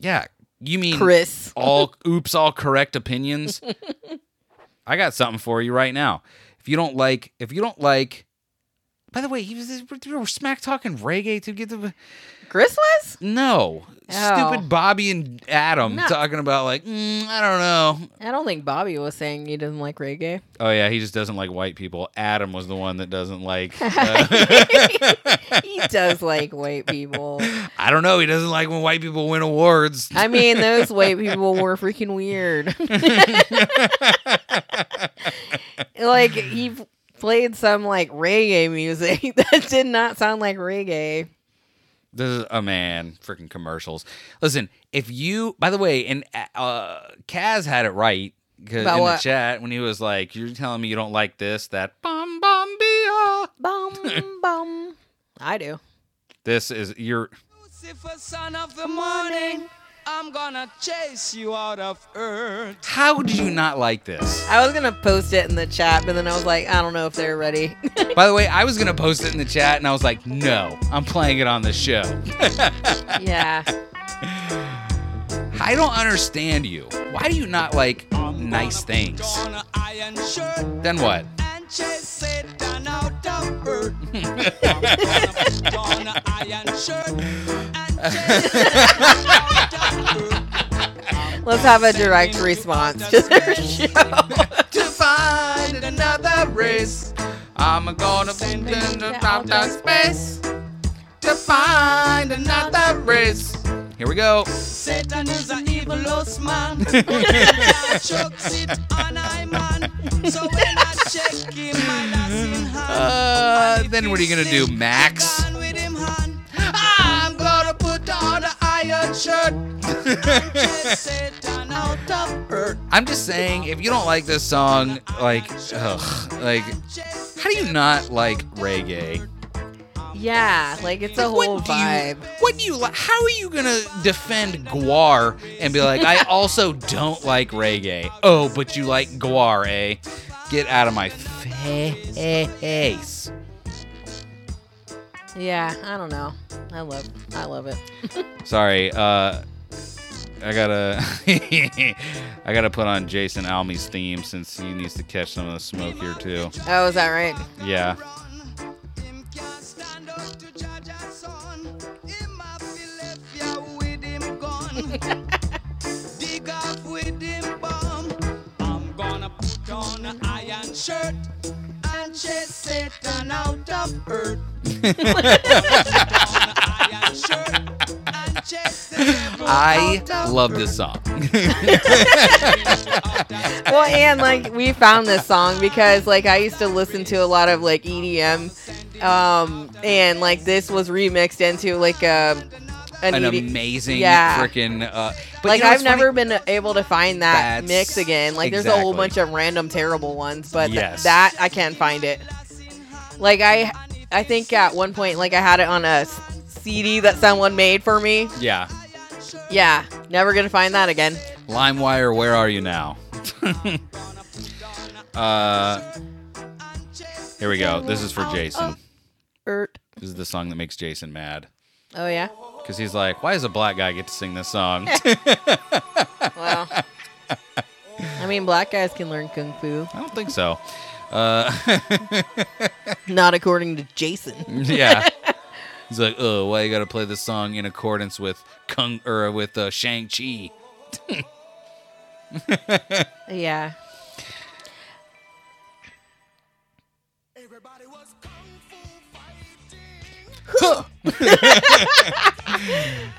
Speaker 3: Yeah. You mean
Speaker 4: Chris.
Speaker 3: all oops all correct opinions? I got something for you right now. If you don't like if you don't like by the way, he was we were smack talking reggae to get the
Speaker 4: Chris was?
Speaker 3: no
Speaker 4: Oh.
Speaker 3: stupid Bobby and Adam
Speaker 4: No.
Speaker 3: talking about like mm, I don't know.
Speaker 4: I don't think Bobby was saying he doesn't like reggae.
Speaker 3: Oh yeah, he just doesn't like white people. Adam was the one that doesn't like. uh,
Speaker 4: he does like white people.
Speaker 3: I don't know. He doesn't like when white people win awards.
Speaker 4: I mean, those white people were freaking weird. like he played some like reggae music that did not sound like reggae.
Speaker 3: This is a man, freaking commercials. Listen, if you, by the way, and uh, Kaz had it right 'cause
Speaker 4: About
Speaker 3: in
Speaker 4: what?
Speaker 3: the chat when he was like, "You're telling me you don't like this, that bum bum bia."
Speaker 4: Bum bum. I do.
Speaker 3: This is you're.
Speaker 6: Lucifer, son of the morning, I'm gonna chase you out of earth.
Speaker 3: How did you not like this?
Speaker 4: I was gonna post it in the chat, but then I was like, I don't know if they're ready.
Speaker 3: By the way, I was gonna post it in the chat, and I was like, "No, I'm playing it on the show."
Speaker 4: yeah.
Speaker 3: I don't understand you. Why do you not like nice things?
Speaker 6: On an iron shirt
Speaker 3: Then what?
Speaker 6: And chase Satan out of earth. I'm gonna put on an iron shirt and chase Satan out of earth.
Speaker 4: Let's have a direct response to their show.
Speaker 3: to find another race. I'm gonna send into outer space to find another race. Here we go.
Speaker 6: Satan is an evil man. I it on I man. So when I check him, my last in hand.
Speaker 3: Uh, then what are you gonna do, Max? Shirt.
Speaker 6: Chase Satan out of earth.
Speaker 3: I'm just saying, if you don't like this song, like, ugh, like, how do you not like reggae?
Speaker 4: Yeah, like it's a whole
Speaker 3: What do you-
Speaker 4: vibe.
Speaker 3: what do you like? How are you gonna defend GWAR and be like, I also don't like reggae? Oh, but you like GWAR, eh? Get out of my face.
Speaker 4: Yeah, I don't know. I love, I love it.
Speaker 3: Sorry, uh, I gotta, I gotta put on Jason Almey's theme since he needs to catch some of the smoke here too.
Speaker 4: Oh, is that right?
Speaker 3: Yeah.
Speaker 6: Him can't stand up to judge a son. Him have to left ya with him gun. Dig up with him bomb. I'm gonna put on an iron shirt and chase Satan out of earth. Put on an iron shirt and chase the devil
Speaker 3: I love this song.
Speaker 4: Well, and like we found this song because like I used to listen to a lot of like EDM, um, and like this was remixed into like a an,
Speaker 3: An
Speaker 4: ED
Speaker 3: amazing
Speaker 4: Yeah.
Speaker 3: freaking. Uh,
Speaker 4: like
Speaker 3: you know
Speaker 4: I've
Speaker 3: what's funny?
Speaker 4: never been able to find that
Speaker 3: That's-
Speaker 4: mix again. Like there's a whole bunch of random terrible ones, but th- that I can't find it. Like I, I think at one point like I had it on a CD that someone made for me.
Speaker 3: Yeah.
Speaker 4: Yeah, never gonna find that again.
Speaker 3: LimeWire, where are you now? Uh, here we go. This is for Jason.
Speaker 4: Ert.
Speaker 3: This is the song that makes Jason mad.
Speaker 4: Oh yeah.
Speaker 3: Because he's like, why does a black guy get to sing this song?
Speaker 4: Well. I mean, black guys can learn kung fu.
Speaker 3: I don't think so. Uh,
Speaker 4: Not according to Jason.
Speaker 3: yeah. He's like, oh, why you got to play this song in accordance with Kung or with uh, Shang Chi?
Speaker 4: Yeah.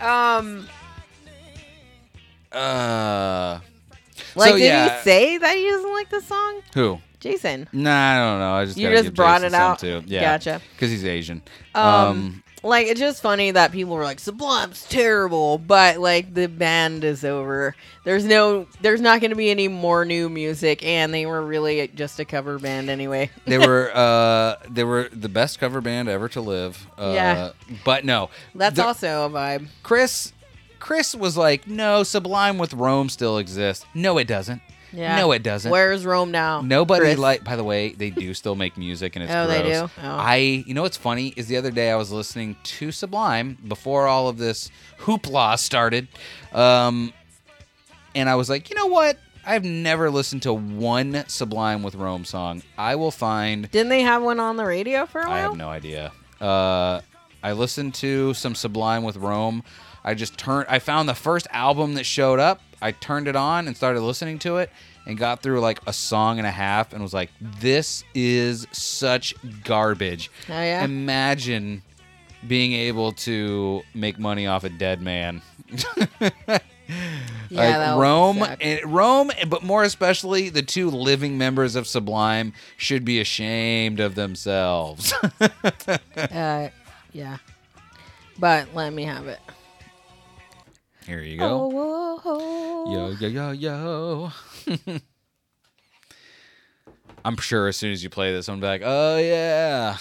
Speaker 4: um.
Speaker 3: Uh,
Speaker 4: Like, did
Speaker 3: yeah.
Speaker 4: he say that he doesn't like the song?
Speaker 3: who?
Speaker 4: Jason.
Speaker 3: Nah, I don't know. I just
Speaker 4: You just brought
Speaker 3: Jason
Speaker 4: it out?
Speaker 3: Too. Yeah,
Speaker 4: Gotcha.
Speaker 3: Because he's Asian.
Speaker 4: Um,
Speaker 3: Um,
Speaker 4: Like, it's just funny that people were like, Sublime's terrible, but like the band is over. There's no, there's not going to be any more new music, and they were really just a cover band anyway.
Speaker 3: they were uh, they were the best cover band ever to live. Uh,
Speaker 4: Yeah.
Speaker 3: But no,
Speaker 4: That's
Speaker 3: the-
Speaker 4: also a vibe.
Speaker 3: Chris. Chris was like, no, Sublime with Rome still exists. No, it doesn't.
Speaker 4: Yeah.
Speaker 3: No, it doesn't.
Speaker 4: Where's Rome now?
Speaker 3: Nobody
Speaker 4: Chris?
Speaker 3: like. By the way, they do still make music, and it's
Speaker 4: Oh,
Speaker 3: gross.
Speaker 4: they do? Oh.
Speaker 3: I. You know what's funny is the other day I was listening to Sublime before all of this hoopla started, um, and I was like, you know what? I've never listened to one Sublime with Rome song. I will find.
Speaker 4: Didn't they have one on the radio for a while?
Speaker 3: I have no idea. Uh, I listened to some Sublime with Rome. I just turned. I found the first album that showed up. I turned it on and started listening to it, and got through like a song and a half, and was like, "This is such garbage."
Speaker 4: Oh, yeah?
Speaker 3: Imagine being able to make money off a dead man.
Speaker 4: Yeah,
Speaker 3: like Rome and Rome, but more especially the two living members of Sublime should be ashamed of themselves.
Speaker 4: Uh, yeah. But let me have it.
Speaker 3: Here you go.
Speaker 4: Oh, oh, oh.
Speaker 3: Yo, yo, yo, yo. I'm sure as soon as you play this, I'm like, oh yeah.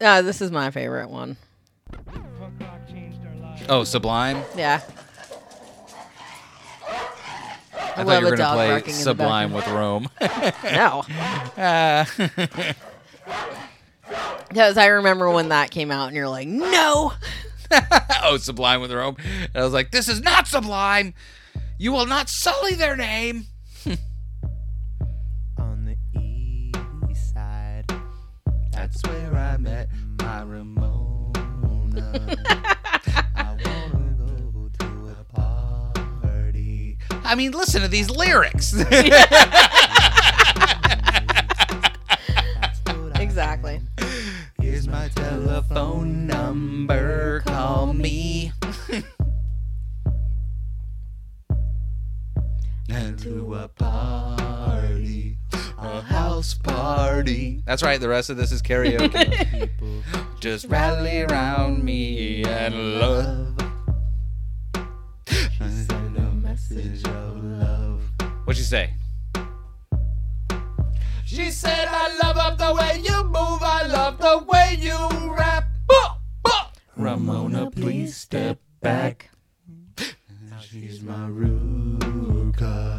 Speaker 4: Ah, this is my favorite one.
Speaker 3: oh, Sublime.
Speaker 4: Yeah.
Speaker 3: I,
Speaker 4: I,
Speaker 3: thought you were gonna play
Speaker 4: barking in the
Speaker 3: Sublime with Rome.
Speaker 4: No.
Speaker 3: Ah.
Speaker 4: Because I remember when that came out and you're like, no.
Speaker 3: oh, Sublime with Rome. And I was like, this is not Sublime. You will not sully their name.
Speaker 7: on the east side.
Speaker 3: That's where I met my Ramona.
Speaker 7: I wanna go to a party.
Speaker 3: I mean, listen to these lyrics.
Speaker 7: That's
Speaker 3: right. The rest of this is karaoke. Just rally around me and love.
Speaker 7: send a message of love.
Speaker 3: What'd you say? She said, I love the way you move. I love the way you rap. Ramona, please step back.
Speaker 7: Now she's my Ruka.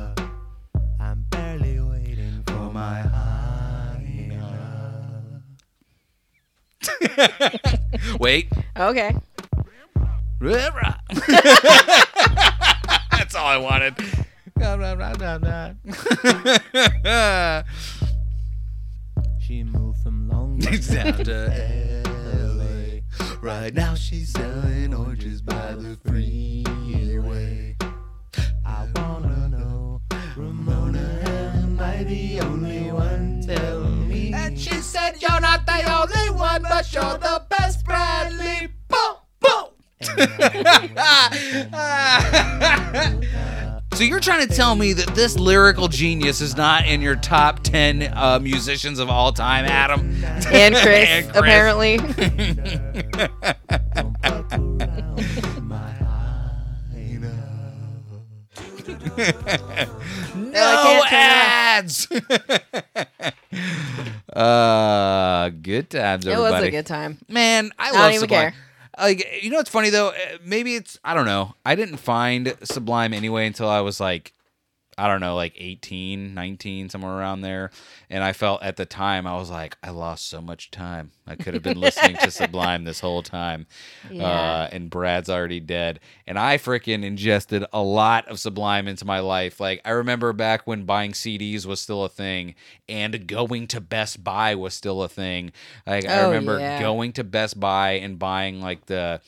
Speaker 3: Wait.
Speaker 4: Okay.
Speaker 3: That's all I wanted.
Speaker 7: She moved from Long Beach
Speaker 3: to
Speaker 7: LA. Right now she's selling oranges by the freeway. I wanna know, Ramona, am I the only one? Tell me.
Speaker 3: She said, You're not the only one, but you're the best, Bradley. Boom, boom. So you're trying to tell me that this lyrical genius is not in your top 10 uh, musicians of all time, Adam?
Speaker 4: And Chris,
Speaker 3: And Chris.
Speaker 4: apparently.
Speaker 3: No ads. uh, good times,
Speaker 4: It was a good time.
Speaker 3: Man, I
Speaker 4: I
Speaker 3: love
Speaker 4: don't even
Speaker 3: Sublime.
Speaker 4: care.
Speaker 3: Like, you know what's funny though? Uh, Maybe it's I don't know. I didn't find Sublime anyway until I was like I don't know, like 18, 19, somewhere around there. And I felt at the time, I was like, I lost so much time. I could have been listening to Sublime this whole time.
Speaker 4: Yeah.
Speaker 3: Uh, and Brad's already dead. And I freaking ingested a lot of Sublime into my life. Like, I remember back when buying CDs was still a thing and going to Best Buy was still a thing. Like, I
Speaker 4: Oh,
Speaker 3: remember
Speaker 4: yeah.
Speaker 3: going to Best Buy and buying like the,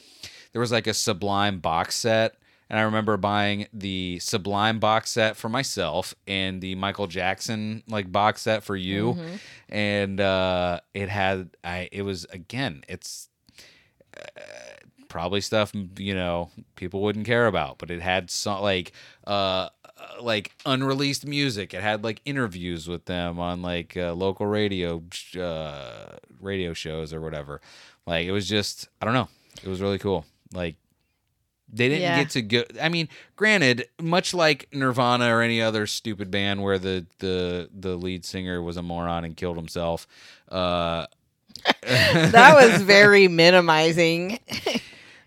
Speaker 3: there was like a Sublime box set. And I remember buying the Sublime box set for myself and the Michael Jackson like box set for you.
Speaker 4: Mm-hmm.
Speaker 3: And uh, it had I it was again, it's uh, probably stuff you know people wouldn't care about, but it had some like uh uh, like unreleased music. It had like interviews with them on like uh, local radio uh, radio shows or whatever. Like it was just I don't know. It was really cool. Like they didn't
Speaker 4: Yeah.
Speaker 3: get to go. I mean, granted, much like Nirvana or any other stupid band where the the the lead singer was a moron and killed himself. Uh,
Speaker 4: that was very minimizing.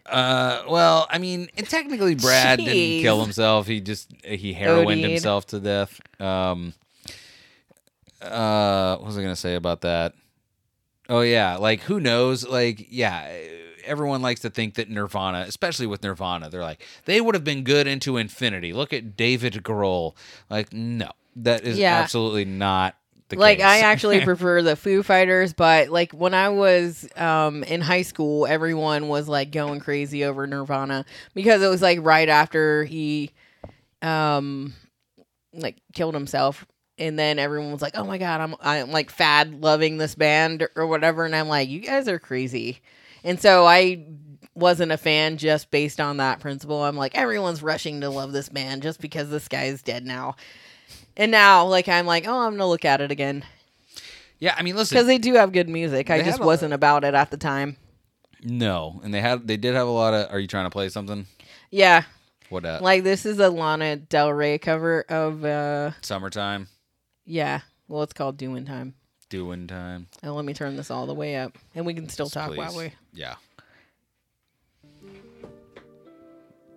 Speaker 3: Uh, well, I mean, technically, Brad didn't kill himself. He just he heroined
Speaker 4: OD'd.
Speaker 3: himself to death. Um, uh, what was I gonna say about that? Oh yeah, like who knows? Like yeah, everyone likes to think that Nirvana, especially with Nirvana, they're like they would have been good into infinity. Look at David Grohl. Like no, that is
Speaker 4: Yeah.
Speaker 3: absolutely not the case.
Speaker 4: like
Speaker 3: case.
Speaker 4: I actually prefer the Foo Fighters, but like when I was um, in high school, everyone was like going crazy over Nirvana because it was like right after he um like killed himself. And then everyone was like, "Oh my god, I'm I'm like fad loving this band or whatever," and I'm like, "You guys are crazy." And so I wasn't a fan just based on that principle. I'm like, everyone's rushing to love this band just because this guy is dead now. And now, like, I'm like, oh, I'm gonna look at it again
Speaker 3: yeah, I mean, listen,
Speaker 4: because they do have good music. I just wasn't about it at the time.
Speaker 3: no, and they had they did have a lot of. Are you trying to play something?
Speaker 4: Yeah,
Speaker 3: What
Speaker 4: like this is a Lana Del Rey cover of, uh
Speaker 3: summertime
Speaker 4: yeah. Well, it's called Doing Time.
Speaker 3: Doing time?
Speaker 4: And let me turn this all the way up, and we can still talk
Speaker 3: Please.
Speaker 4: while we.
Speaker 3: Yeah.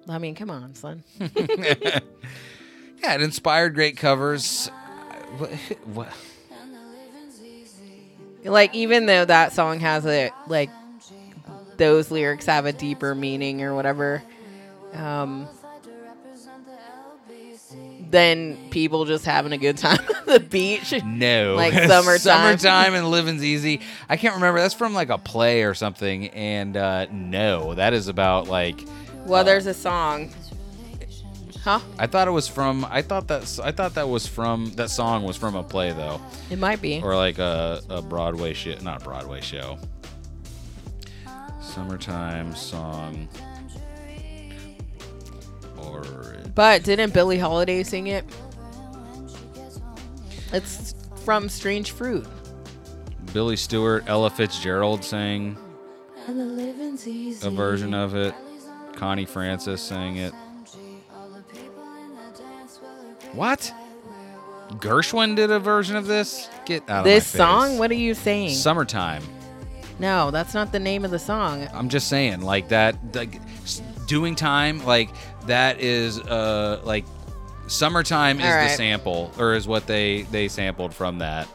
Speaker 4: I mean, come on, son.
Speaker 3: Yeah, it inspired great covers. What, what?
Speaker 4: like even though that song has a like those lyrics have a deeper meaning or whatever um than people just having a good time at the beach
Speaker 3: No.
Speaker 4: Like summertime.
Speaker 3: summertime and living's easy. I can't remember. That's from like a play or something. And uh, no, that is about like.
Speaker 4: well there's a song huh
Speaker 3: I thought it was from. I thought that. I thought that was from. That song was from a play though,
Speaker 4: it might be
Speaker 3: or like a, a Broadway show. Not a Broadway show. Summertime song. Or
Speaker 4: but didn't billie holiday sing it it's from strange fruit
Speaker 3: Billy Stewart, Ella Fitzgerald sang a version of it. Connie Francis sang it. What? Gershwin did a version of this? Get out of
Speaker 4: this
Speaker 3: my face.
Speaker 4: song what are you saying
Speaker 3: Summertime.
Speaker 4: no that's not the name of the song
Speaker 3: I'm just saying, like that, like doing time, like that is uh like summertime is
Speaker 4: All
Speaker 3: the sample or is what they they sampled from that.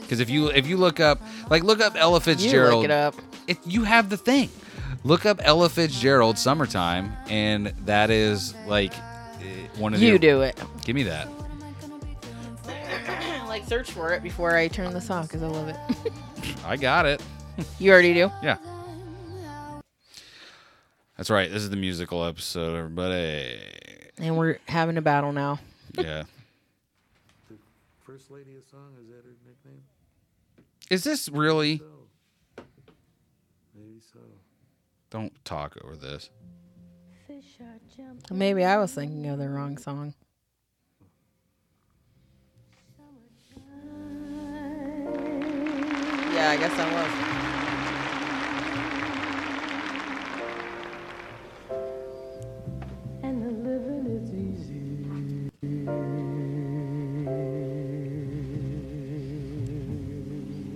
Speaker 3: Because if you if you look up like look up Ella Fitzgerald, you
Speaker 4: look it up
Speaker 3: if you have the thing, look up Ella Fitzgerald "Summertime," and that is like eh, one of the
Speaker 4: you
Speaker 3: the.
Speaker 4: do it
Speaker 3: Give me that.
Speaker 4: like search for it before I turn this off because I love it.
Speaker 3: I got it.
Speaker 4: you already do.
Speaker 3: Yeah. That's right. This is the musical episode, everybody.
Speaker 4: And we're having a battle now.
Speaker 3: Yeah.
Speaker 7: First lady of song, is that her nickname?
Speaker 3: Is this really?
Speaker 7: So. Maybe so.
Speaker 3: Don't talk over this.
Speaker 4: Maybe I was thinking of the wrong song. Yeah, I guess I was.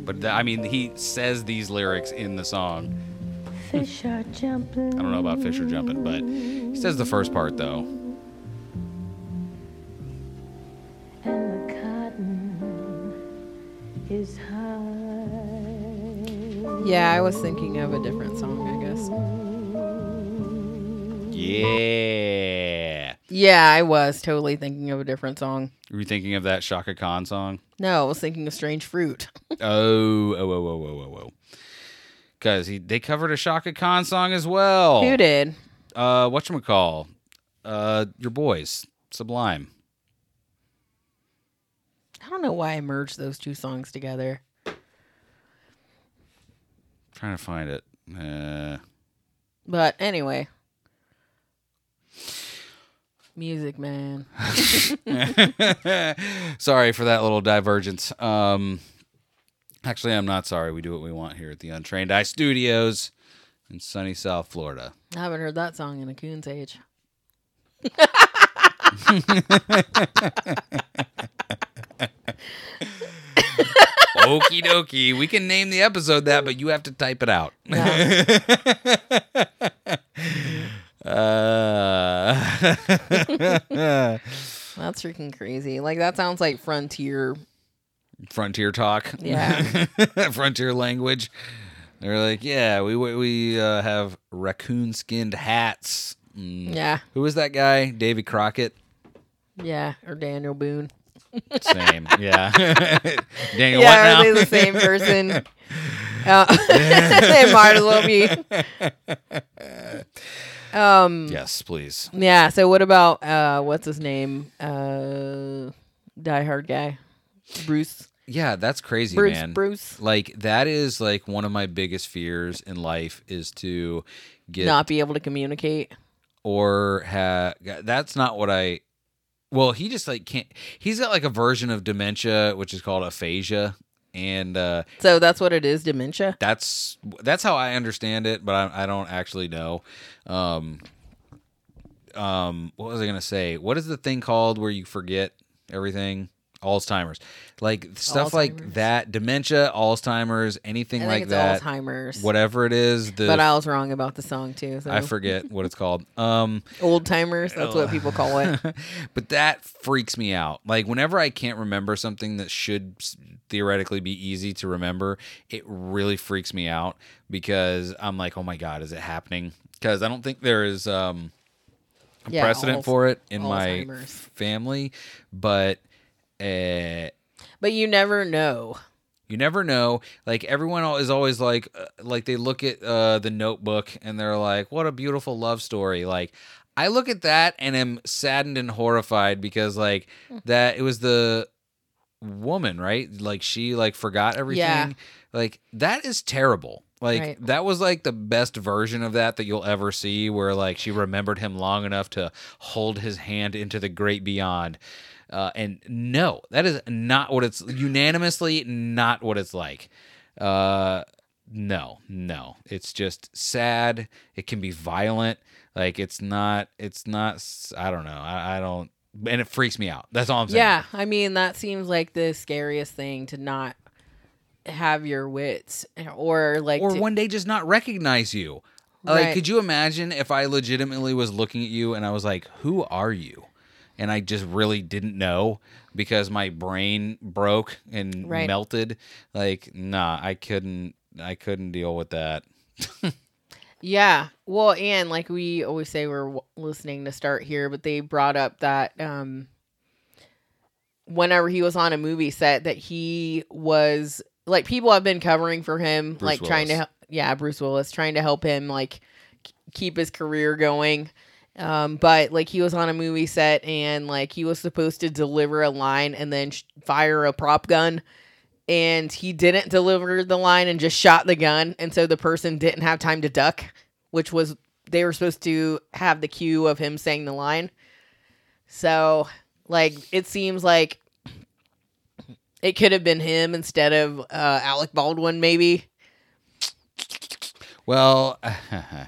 Speaker 3: But I mean, he says these lyrics in the song. Fish are jumping. I don't know about fish are jumping, but he says the first part though.
Speaker 8: And the cotton is high.
Speaker 4: Yeah, I was thinking of a different song, I guess.
Speaker 3: Yeah.
Speaker 4: Yeah, I was totally thinking of a different song.
Speaker 3: Were you thinking of that Chaka Khan song?
Speaker 4: No, I was thinking of Strange Fruit.
Speaker 3: Oh, oh, oh, oh, oh, oh, oh. Because they covered a Chaka Khan song as well.
Speaker 4: Who did?
Speaker 3: Uh, whatchamacall? Uh, your boys, Sublime.
Speaker 4: I don't know why I merged those two songs together.
Speaker 3: trying to find it. Uh,
Speaker 4: But anyway. Music, man.
Speaker 3: sorry for that little divergence. Um, actually, I'm not sorry. We do what we want here at the Untrained Eye Studios in sunny South Florida.
Speaker 4: I haven't heard that song in a coon's age.
Speaker 3: Okie dokie. We can name the episode that, but you have to type it out.
Speaker 4: That's freaking crazy. Like that sounds like frontier.
Speaker 3: frontier talk.
Speaker 4: Yeah.
Speaker 3: frontier language. They're like, yeah, we we uh, have raccoon skinned hats. Mm.
Speaker 4: Yeah.
Speaker 3: Who was that guy? Davy Crockett.
Speaker 4: Yeah. Or Daniel Boone.
Speaker 3: Same. yeah. Daniel,
Speaker 4: yeah, are they the same person? Uh, they might as well be. Um.
Speaker 3: yes, please.
Speaker 4: Yeah. So what about uh, what's his name? Uh, Die Hard guy, Bruce.
Speaker 3: Yeah, that's crazy,
Speaker 4: Bruce.
Speaker 3: man.
Speaker 4: Bruce.
Speaker 3: Like that is like one of my biggest fears in life is to get
Speaker 4: Not be able to communicate.
Speaker 3: or have that's not what I well, he just like can't he's got like a version of dementia which is called aphasia and uh
Speaker 4: So that's what it is. Dementia.
Speaker 3: that's that's how I understand it, but I, I don't actually know. Um um what was I going to say? What is the thing called where you forget everything? Alzheimer's. Like stuff
Speaker 4: Alzheimer's.
Speaker 3: like that, dementia, Alzheimer's, anything
Speaker 4: I
Speaker 3: like
Speaker 4: think it's
Speaker 3: that.
Speaker 4: Alzheimer's.
Speaker 3: Whatever it is, the
Speaker 4: But I was wrong about the song too. So
Speaker 3: I forget what it's called. Um
Speaker 4: old timers. That's what people call it.
Speaker 3: but that freaks me out. Like whenever I can't remember something that should s- theoretically be easy to remember, it really freaks me out because I'm like, "Oh my god, is it happening?" Because I don't think there is um a
Speaker 4: Yeah,
Speaker 3: precedent for it in my family, but uh
Speaker 4: But you never know.
Speaker 3: you never know. Like everyone is always like, uh, like they look at uh, the Notebook and they're like, "What a beautiful love story!" Like I look at that and am saddened and horrified because like that it was the woman, right? Like she like forgot everything.
Speaker 4: Yeah.
Speaker 3: Like that is terrible. Like
Speaker 4: Right.
Speaker 3: that was like the best version of that that you'll ever see where like she remembered him long enough to hold his hand into the great beyond. Uh, and no, that is not what it's unanimously not what it's like. Uh, no, no, it's just sad. It can be violent. Like it's not. It's not. I don't know. I, I don't. And it freaks me out. That's all I'm saying.
Speaker 4: Yeah, I mean that seems like the scariest thing to not have your wits or like
Speaker 3: or
Speaker 4: to-
Speaker 3: one day just not recognize you. Like,
Speaker 4: Right.
Speaker 3: could you imagine if I legitimately was looking at you and I was like, "Who are you?" And I just really didn't know because my brain broke and
Speaker 4: Right.
Speaker 3: melted. Like, nah, I couldn't. I couldn't deal with that.
Speaker 4: Yeah. Well, and like we always say, we're w- listening to start here, but they brought up that um, whenever he was on a movie set, that he was like people have been covering for him,
Speaker 3: Bruce
Speaker 4: like trying to, hel- yeah, Bruce Willis trying to help him like k- keep his career going. Um, but like he was on a movie set and like he was supposed to deliver a line and then sh- fire a prop gun and he didn't deliver the line and just shot the gun and so the person didn't have time to duck which was they were supposed to have the cue of him saying the line so like it seems like it could have been him instead of uh, alec baldwin maybe
Speaker 3: Well,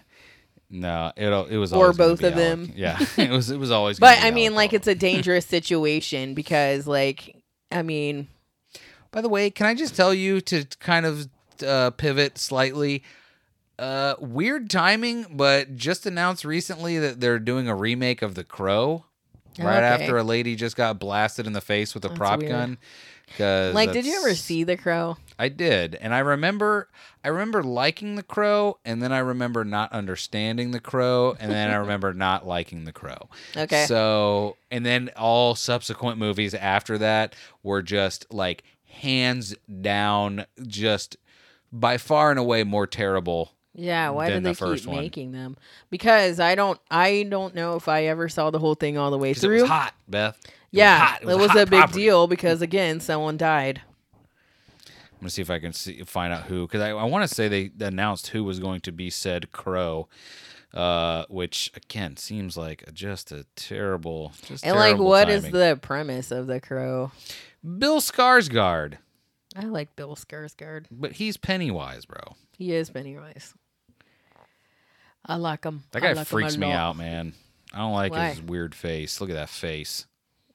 Speaker 3: no, it it was
Speaker 4: Or both of
Speaker 3: Alec.
Speaker 4: them.
Speaker 3: Yeah, it was it was always.
Speaker 4: but i mean
Speaker 3: Alec
Speaker 4: like
Speaker 3: Baldwin.
Speaker 4: it's a dangerous situation because like i mean
Speaker 3: By the way, can I just tell you to kind of uh, pivot slightly? Uh, weird timing, but just announced recently that they're doing a remake of The Crow. right
Speaker 4: Okay.
Speaker 3: after a lady just got blasted in the face with a
Speaker 4: That's
Speaker 3: prop
Speaker 4: weird.
Speaker 3: gun.
Speaker 4: Like, did you ever see The Crow?
Speaker 3: I did, and I remember, I remember liking the crow, and then I remember not understanding the crow, and then I remember not liking the crow.
Speaker 4: Okay.
Speaker 3: So, and then all subsequent movies after that were just like hands down, just by far and away more terrible.
Speaker 4: Yeah, why did
Speaker 3: the
Speaker 4: they
Speaker 3: first
Speaker 4: keep
Speaker 3: one.
Speaker 4: making them? Because I don't, I don't know if I ever saw the whole thing all the way
Speaker 3: 'Cause it
Speaker 4: through.
Speaker 3: was hot, Beth. It was
Speaker 4: yeah,
Speaker 3: hot.
Speaker 4: it was,
Speaker 3: hot
Speaker 4: a big
Speaker 3: property.
Speaker 4: deal because again, someone died.
Speaker 3: I'm gonna see if I can see, find out who, because I, I want to say they announced who was going to be said crow, uh, which again seems like just a terrible, just
Speaker 4: And like,
Speaker 3: terrible
Speaker 4: what is
Speaker 3: timing.
Speaker 4: the premise of The Crow?
Speaker 3: Bill Skarsgård?
Speaker 4: I like Bill Skarsgård.
Speaker 3: But he's Pennywise, bro.
Speaker 4: He is Pennywise. I like him.
Speaker 3: That guy
Speaker 4: like
Speaker 3: freaks me out, man. I don't like
Speaker 4: Why?
Speaker 3: his weird face. Look at that face.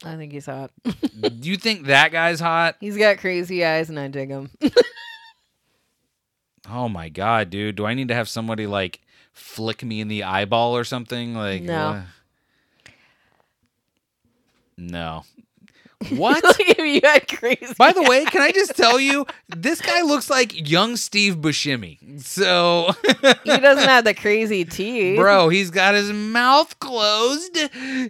Speaker 4: I think he's hot.
Speaker 3: Do you think that guy's hot?
Speaker 4: he's got crazy eyes, and I dig him.
Speaker 3: Oh my god, dude. Do I need to have somebody like flick me in the eyeball or something? Like
Speaker 4: No.
Speaker 3: what? No. What?
Speaker 4: you had crazy.
Speaker 3: By the way, can I just tell you, this guy looks like young Steve Buscemi. So,
Speaker 4: he doesn't have the crazy teeth.
Speaker 3: bro, he's got his mouth closed.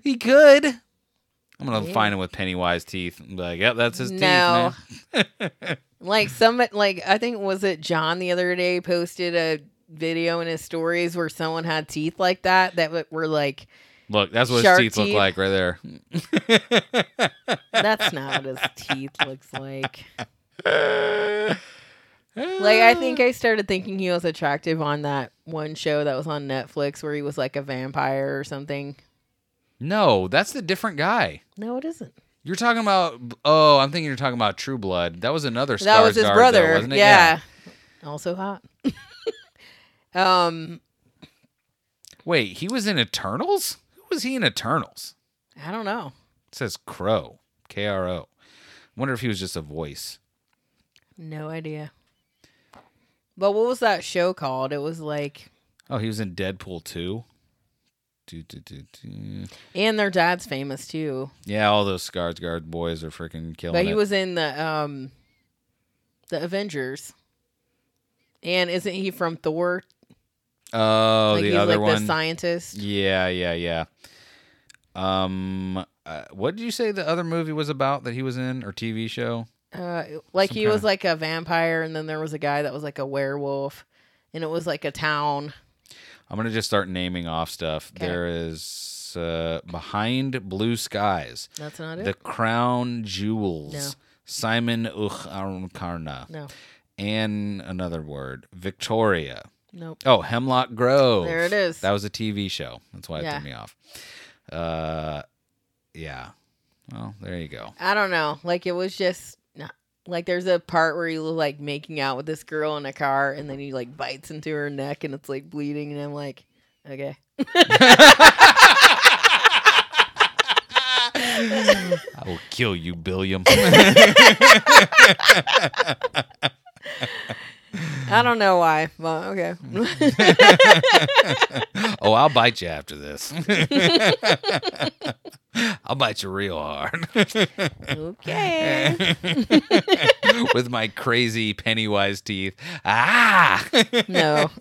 Speaker 3: He could. I'm gonna
Speaker 4: Yeah.
Speaker 3: find him with Pennywise teeth. Like, yep, that's his
Speaker 4: No.
Speaker 3: teeth. Man.
Speaker 4: Like some, like I think was it John the other day posted a video in his stories where someone had teeth like that that were like
Speaker 3: Look, that's what
Speaker 4: Shark
Speaker 3: his teeth, look like right there.
Speaker 4: that's not what his teeth looks like. Like I think I started thinking he was attractive on that one show that was on Netflix where he was like a vampire or something.
Speaker 3: No, that's the different guy.
Speaker 4: No, it isn't.
Speaker 3: You're talking about. Oh, I'm thinking you're talking about True Blood. That was another.
Speaker 4: that was his
Speaker 3: Skarsgård, though,
Speaker 4: brother.
Speaker 3: wasn't it?
Speaker 4: yeah. Also hot. um,
Speaker 3: Wait, he was in Eternals. Was he in Eternals?
Speaker 4: I don't know.
Speaker 3: It says Crow. K R O. Wonder if he was just a voice.
Speaker 4: No idea. But what was that show called? It was like,
Speaker 3: Oh, he was in Deadpool 2. Do, do, do, do.
Speaker 4: and their dad's famous too.
Speaker 3: Yeah, all those Skarsgård boys are freaking killing
Speaker 4: But he
Speaker 3: it.
Speaker 4: was in the um, the Avengers. And isn't he from Thor?
Speaker 3: Oh,
Speaker 4: like
Speaker 3: the
Speaker 4: he's
Speaker 3: other
Speaker 4: like the
Speaker 3: one.
Speaker 4: scientist.
Speaker 3: yeah, yeah, yeah. Um, uh, what did you say the other movie was about that he was in or TV show?
Speaker 4: Uh, like
Speaker 3: Some
Speaker 4: he was
Speaker 3: kinda-
Speaker 4: like a vampire, and then there was a guy that was like a werewolf, and it was like a town.
Speaker 3: I'm gonna just start naming off stuff.
Speaker 4: 'Kay.
Speaker 3: There is uh, Behind Blue Skies,
Speaker 4: That's not it.
Speaker 3: The Crown Jewels,
Speaker 4: No.
Speaker 3: Simon Ucharna,
Speaker 4: no,
Speaker 3: and another word, Victoria.
Speaker 4: Nope.
Speaker 3: Oh, Hemlock Grove.
Speaker 4: There it is.
Speaker 3: That was a TV show. That's why it
Speaker 4: Yeah.
Speaker 3: threw me off. Uh, yeah. Well, there you go.
Speaker 4: I don't know. Like it was just like there's a part where you like making out with this girl in a car, and then he like bites into her neck, and it's like bleeding, and I'm like, okay.
Speaker 3: I will kill you, Billiam.
Speaker 4: I don't know why, but okay.
Speaker 3: oh, I'll bite you after this. I'll bite you real hard.
Speaker 4: okay.
Speaker 3: With my crazy Pennywise teeth. Ah!
Speaker 4: No.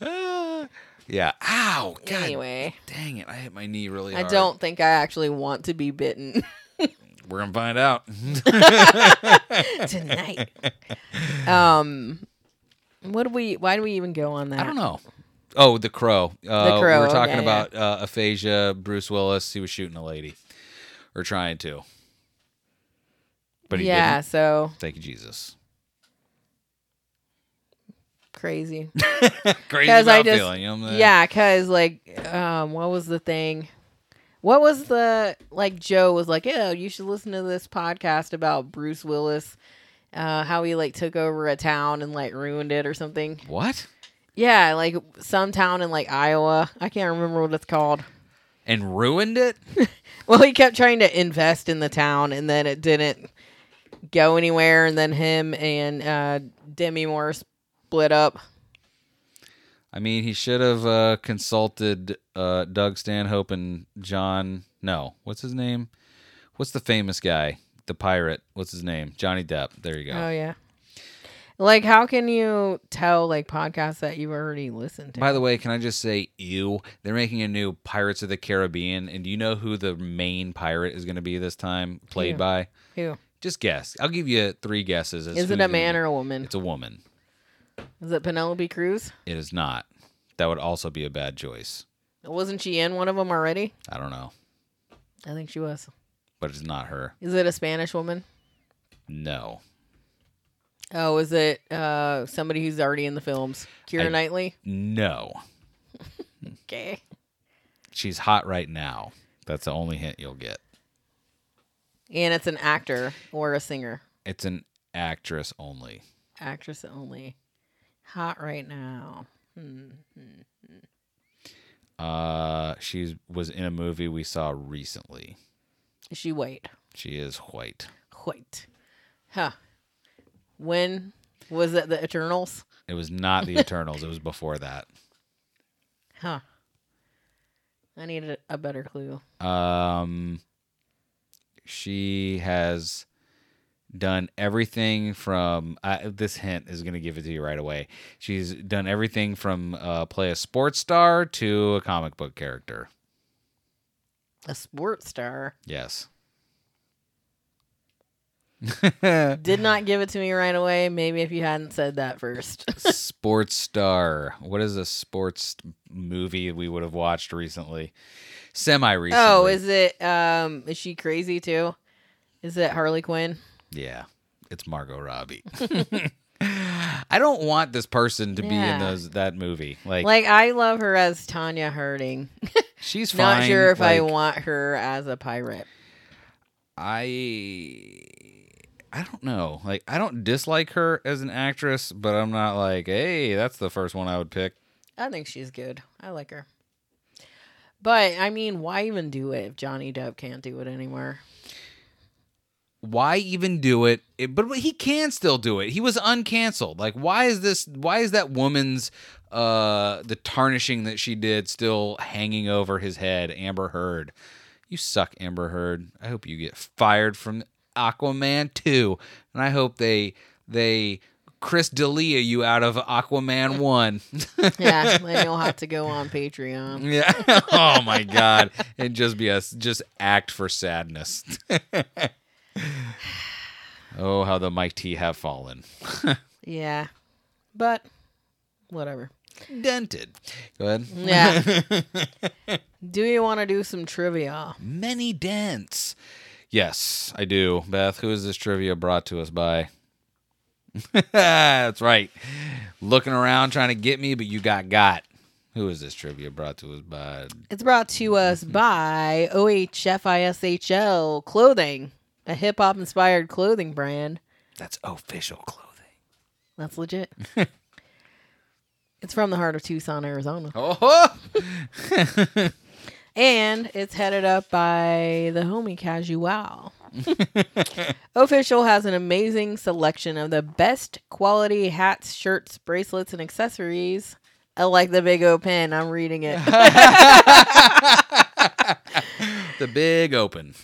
Speaker 3: Ah. yeah. Ow. God
Speaker 4: anyway,
Speaker 3: dang it. I hit my knee really hard.
Speaker 4: I don't think I actually want to be bitten
Speaker 3: We're going to find out.
Speaker 4: tonight. Um, what do we? Why do we even go on that?
Speaker 3: I don't know. Oh, the crow. Uh,
Speaker 4: Crow,
Speaker 3: We were talking about uh, aphasia. Bruce Willis. He was shooting a lady, or trying to. But he
Speaker 4: yeah,
Speaker 3: didn't.
Speaker 4: so
Speaker 3: Thank you, Jesus.
Speaker 4: crazy.
Speaker 3: Crazy
Speaker 4: 'Cause I
Speaker 3: about
Speaker 4: just-
Speaker 3: feeling. You know I'm?
Speaker 4: Yeah, cause like, um, what was the thing? What was the like? Joe was like, "Yeah, you should listen to this podcast about Bruce Willis, uh, how he like took over a town and like ruined it or something."
Speaker 3: What?
Speaker 4: Yeah, like some town in like Iowa. I can't remember what it's called.
Speaker 3: And ruined it?
Speaker 4: Well, he kept trying to invest in the town, and then it didn't go anywhere. And then him and uh, Demi Moore split up.
Speaker 3: I mean, he should have uh, consulted uh, Doug Stanhope and John. No, what's his name? What's the famous guy? The pirate. What's his name? Johnny Depp. There you go.
Speaker 4: Oh yeah. Like, how can you tell like podcasts that you've already listened to?
Speaker 3: By the way, can I just say, ew? They're making a new Pirates of the Caribbean, and do you know who the main pirate is going to be this time? Played
Speaker 4: Who?
Speaker 3: by?
Speaker 4: Who
Speaker 3: Just guess. I'll give you three guesses. as
Speaker 4: is
Speaker 3: who's
Speaker 4: it? A
Speaker 3: gonna
Speaker 4: man
Speaker 3: be.
Speaker 4: or a woman?
Speaker 3: It's a woman.
Speaker 4: Is it Penelope Cruz?
Speaker 3: It is not. That would also be a bad choice.
Speaker 4: Wasn't she in one of them already?
Speaker 3: I don't know,
Speaker 4: I think she was.
Speaker 3: but it's not her.
Speaker 4: Is it a Spanish woman?
Speaker 3: No.
Speaker 4: Oh, is it uh somebody who's already in the films? Keira
Speaker 3: I-
Speaker 4: Knightley.
Speaker 3: No.
Speaker 4: Okay.
Speaker 3: She's hot right now. That's the only hint you'll get.
Speaker 4: And it's an actor or a singer.
Speaker 3: It's an actress only.
Speaker 4: Actress only. Hot right now.
Speaker 3: Uh, she was in a movie we saw recently.
Speaker 4: Is she white?
Speaker 3: She is white.
Speaker 4: White. Huh. When was it the Eternals?
Speaker 3: It was not the Eternals. It was before that.
Speaker 4: Huh. I need a, a better clue.
Speaker 3: Um, she has done everything from. Uh, this hint is going to give it to you right away. She's done everything from uh, play a sports star to a comic book character.
Speaker 4: A sports star.
Speaker 3: Yes.
Speaker 4: Did not give it to me right away. Maybe if you hadn't said that first.
Speaker 3: sports star. What is a sports movie we would have watched recently? Semi recently.
Speaker 4: oh, is it um is she crazy too? Is it Harley Quinn?
Speaker 3: Yeah, it's Margot Robbie. I don't want this person to be in
Speaker 4: Yeah.
Speaker 3: those that movie. Like,
Speaker 4: Like I love her as Tonya Harding.
Speaker 3: she's fine.
Speaker 4: Not sure if I
Speaker 3: Like,
Speaker 4: want her as a pirate.
Speaker 3: I I don't know. Like I don't dislike her as an actress, but I'm not like, hey, that's the first one I would pick.
Speaker 4: I think she's good. I like her. But I mean, why even do it if Johnny Depp can't do it anymore?
Speaker 3: Why even do it? it? But he can still do it. He was uncanceled. Like why is this why is that woman's uh the tarnishing that she did still hanging over his head, Amber Heard? You suck, Amber Heard. I hope you get fired from Aquaman 2. And I hope they they Chris D'Elia you out of Aquaman 1.
Speaker 4: Yeah, then you'll have to go on Patreon.
Speaker 3: Yeah. oh my God. And just be a just act for sadness. oh, how the mighty have fallen.
Speaker 4: Yeah. But whatever.
Speaker 3: Dented. Go ahead.
Speaker 4: Yeah. do you want to do some trivia?
Speaker 3: Many dents. Yes, I do. Beth, who is this trivia brought to us by? That's right. Looking around trying to get me, but you got got. Who is this trivia brought to us by?
Speaker 4: It's brought to us by OHFISHL Clothing, a hip hop inspired clothing brand.
Speaker 3: That's official clothing.
Speaker 4: That's legit. it's from the heart of Tucson, Arizona.
Speaker 3: Oh, oh.
Speaker 4: And it's headed up by the homie Casual. Official has an amazing selection of the best quality hats, shirts, bracelets, and accessories. I like the big O pen. I'm reading it.
Speaker 3: the big open.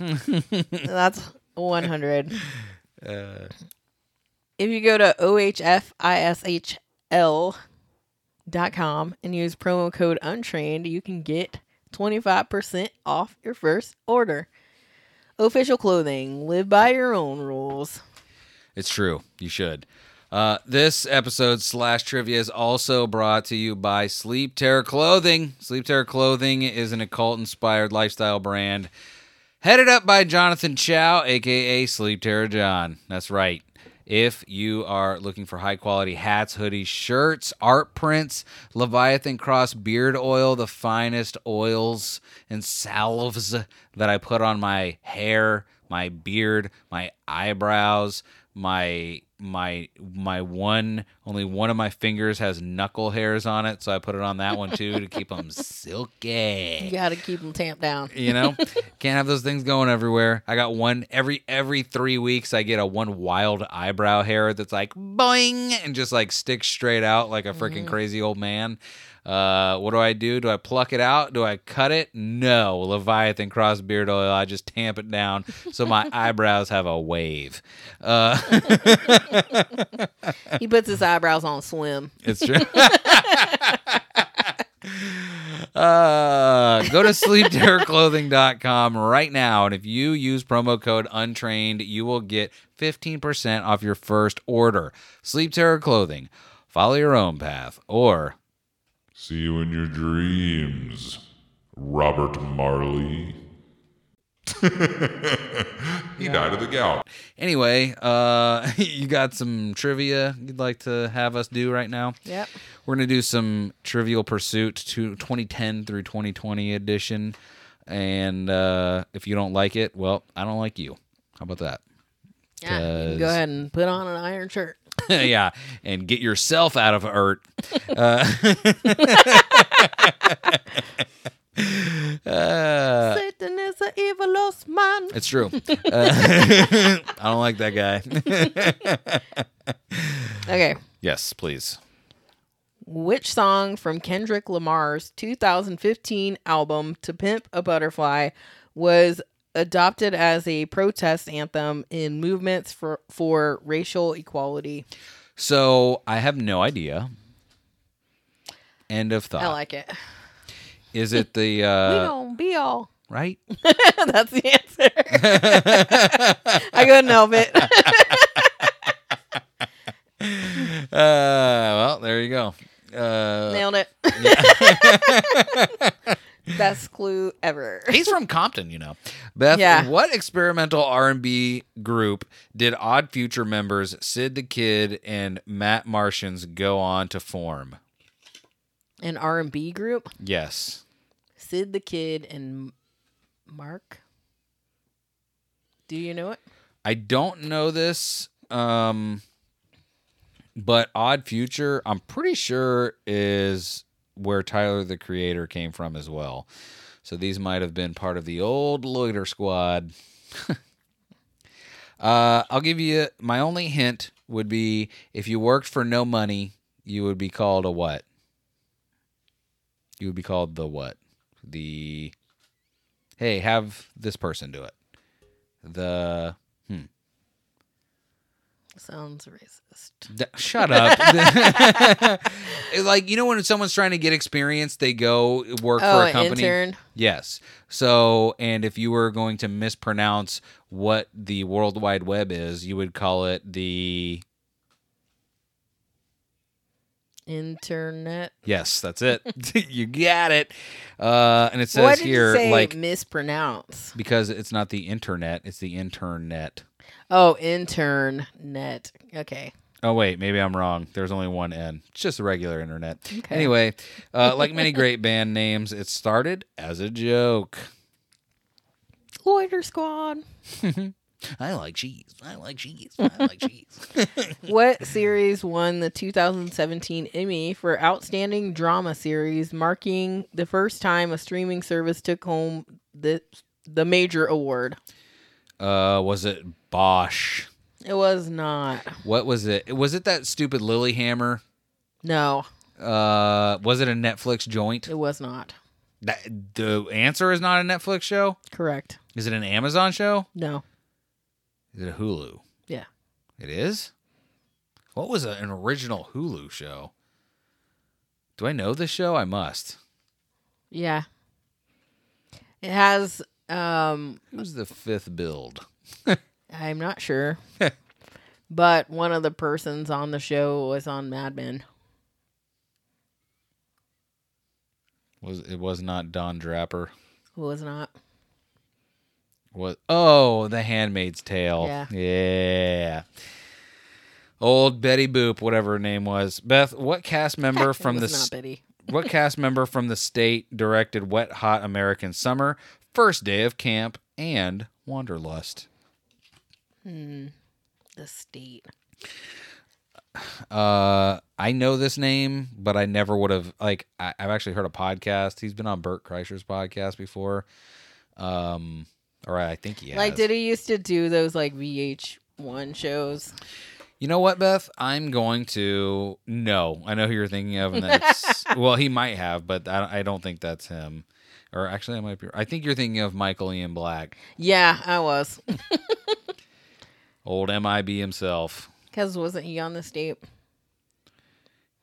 Speaker 4: That's 100.
Speaker 3: Uh,
Speaker 4: If you go to ohfishl.com and use promo code untrained, you can get 25% off your first order. Official clothing. Live by your own rules.
Speaker 3: It's true. You should. Uh, this episode slash trivia is also brought to you by Sleep Terror Clothing. Sleep Terror Clothing is an occult inspired lifestyle brand headed up by Jonathan Chow, aka Sleep Terror John. That's right. If you are looking for high quality hats, hoodies, shirts, art prints, Leviathan Cross beard oil, the finest oils and salves that I put on my hair, my beard, my eyebrows, my my my one only one of my fingers has knuckle hairs on it, so I put it on that one too to keep them silky
Speaker 4: You got to keep them tamped down.
Speaker 3: you know can't have those things going everywhere i got one every every three weeks i get a one wild eyebrow hair that's like boing and just like sticks straight out like a freaking crazy old man Uh, what do I do? Do I pluck it out? Do I cut it? No. Leviathan cross beard oil. I just tamp it down so my eyebrows have a wave. Uh,
Speaker 4: He puts his eyebrows on swim.
Speaker 3: it's true. Uh, go to sleepterrorclothing.com right now. And if you use promo code untrained, you will get 15% off your first order. Sleep Terror Clothing. Follow your own path. Or
Speaker 8: See you in your dreams, Robert Marley. he died of the gout.
Speaker 3: anyway, uh, you got some trivia you'd like to have us do right now?
Speaker 4: Yep.
Speaker 3: We're going to do some Trivial Pursuit to 2010 through 2020 edition. And uh, if you don't like it, well, I don't like you. How about that?
Speaker 4: Yeah. you can Go
Speaker 3: 'Cause-
Speaker 4: ahead and put on an iron shirt.
Speaker 3: yeah, and get yourself out of ert. Uh, uh,
Speaker 4: Satan is an evil lost man.
Speaker 3: it's true. Uh, I don't like that guy.
Speaker 4: Okay.
Speaker 3: yes, please.
Speaker 4: Which song from Kendrick Lamar's 2015 album To Pimp a Butterfly was adopted as a protest anthem in movements for, for racial equality?
Speaker 3: So I have no idea. End of thought.
Speaker 4: I like it.
Speaker 3: Is it the
Speaker 4: we
Speaker 3: uh,
Speaker 4: gon' be all.
Speaker 3: right?
Speaker 4: That's the answer. I couldn't help it.
Speaker 3: Uh, well, there you go. Uh,
Speaker 4: Nailed it. Best clue ever.
Speaker 3: He's from Compton, you know. Beth,
Speaker 4: Yeah.
Speaker 3: what experimental R&B group did Odd Future members Sid the Kid and Matt Martians go on to form?
Speaker 4: An R&B group.
Speaker 3: Yes.
Speaker 4: Sid the Kid and Mark. Do you know it?
Speaker 3: I don't know this um but Odd Future, I'm pretty sure is where Tyler the Creator came from as well. So these might have been part of the old Loiter Squad. uh, I'll give you my only hint would be if you worked for no money, you would be called a what? You would be called the what? The hey, have this person do it. The hmm.
Speaker 4: Sounds racist.
Speaker 3: D- shut up. Like you know when someone's trying to get experience, they go work
Speaker 4: Oh,
Speaker 3: for a company.
Speaker 4: intern.
Speaker 3: Yes. So, and if you were going to mispronounce what the World Wide Web is, you would call it the
Speaker 4: Internet.
Speaker 3: Yes, that's it. you got it. Uh, and it says
Speaker 4: what did
Speaker 3: here
Speaker 4: you say
Speaker 3: like
Speaker 4: mispronounce?
Speaker 3: because it's not the internet, it's the internet.
Speaker 4: Oh, intern net. Okay.
Speaker 3: Oh wait, maybe I'm wrong. There's only one N. It's just a regular internet.
Speaker 4: Okay.
Speaker 3: Anyway, uh, like many great band names, it started as a joke.
Speaker 4: Loiter Squad.
Speaker 3: I like cheese. I like cheese. I like cheese.
Speaker 4: what series won the 2017 Emmy for Outstanding Drama Series, marking the first time a streaming service took home the the major award?
Speaker 3: uh, was it Bosch?
Speaker 4: It was not.
Speaker 3: What was it? Was it that stupid Lilyhammer?
Speaker 4: No,
Speaker 3: Uh, was it a Netflix joint?
Speaker 4: it was not.
Speaker 3: That, the answer is not a Netflix show.
Speaker 4: Correct.
Speaker 3: Is it an Amazon show?
Speaker 4: No.
Speaker 3: Is it a Hulu?
Speaker 4: Yeah.
Speaker 3: It is. What was a, an original Hulu show? Do I know this show? I must.
Speaker 4: Yeah. It has um
Speaker 3: Who's the fifth build?
Speaker 4: I'm not sure. but one of the persons on the show was on Mad Men.
Speaker 3: Was it was not Don Draper?
Speaker 4: Who was not?
Speaker 3: What? Oh, The Handmaid's Tale.
Speaker 4: Yeah.
Speaker 3: Yeah. Old Betty Boop, whatever her name was. Beth, what cast member from the s-
Speaker 4: not Betty.
Speaker 3: what cast member from the state directed Wet Hot American Summer, First Day of Camp, and Wanderlust? Hmm.
Speaker 4: The state.
Speaker 3: Uh, I know this name, but I never would have like. I, I've actually heard a podcast. He's been on Bert Kreischer's podcast before. Um, or I think he has.
Speaker 4: Like, did he used to do those like VH1 shows?
Speaker 3: You know what, Beth? I'm going to. No, I know who you're thinking of, and that's well, he might have, but I, I don't think that's him. Or actually, I might be. I think you're thinking of Michael Ian Black,
Speaker 4: Yeah, I was.
Speaker 3: old MIB himself.
Speaker 4: Because wasn't he on the state?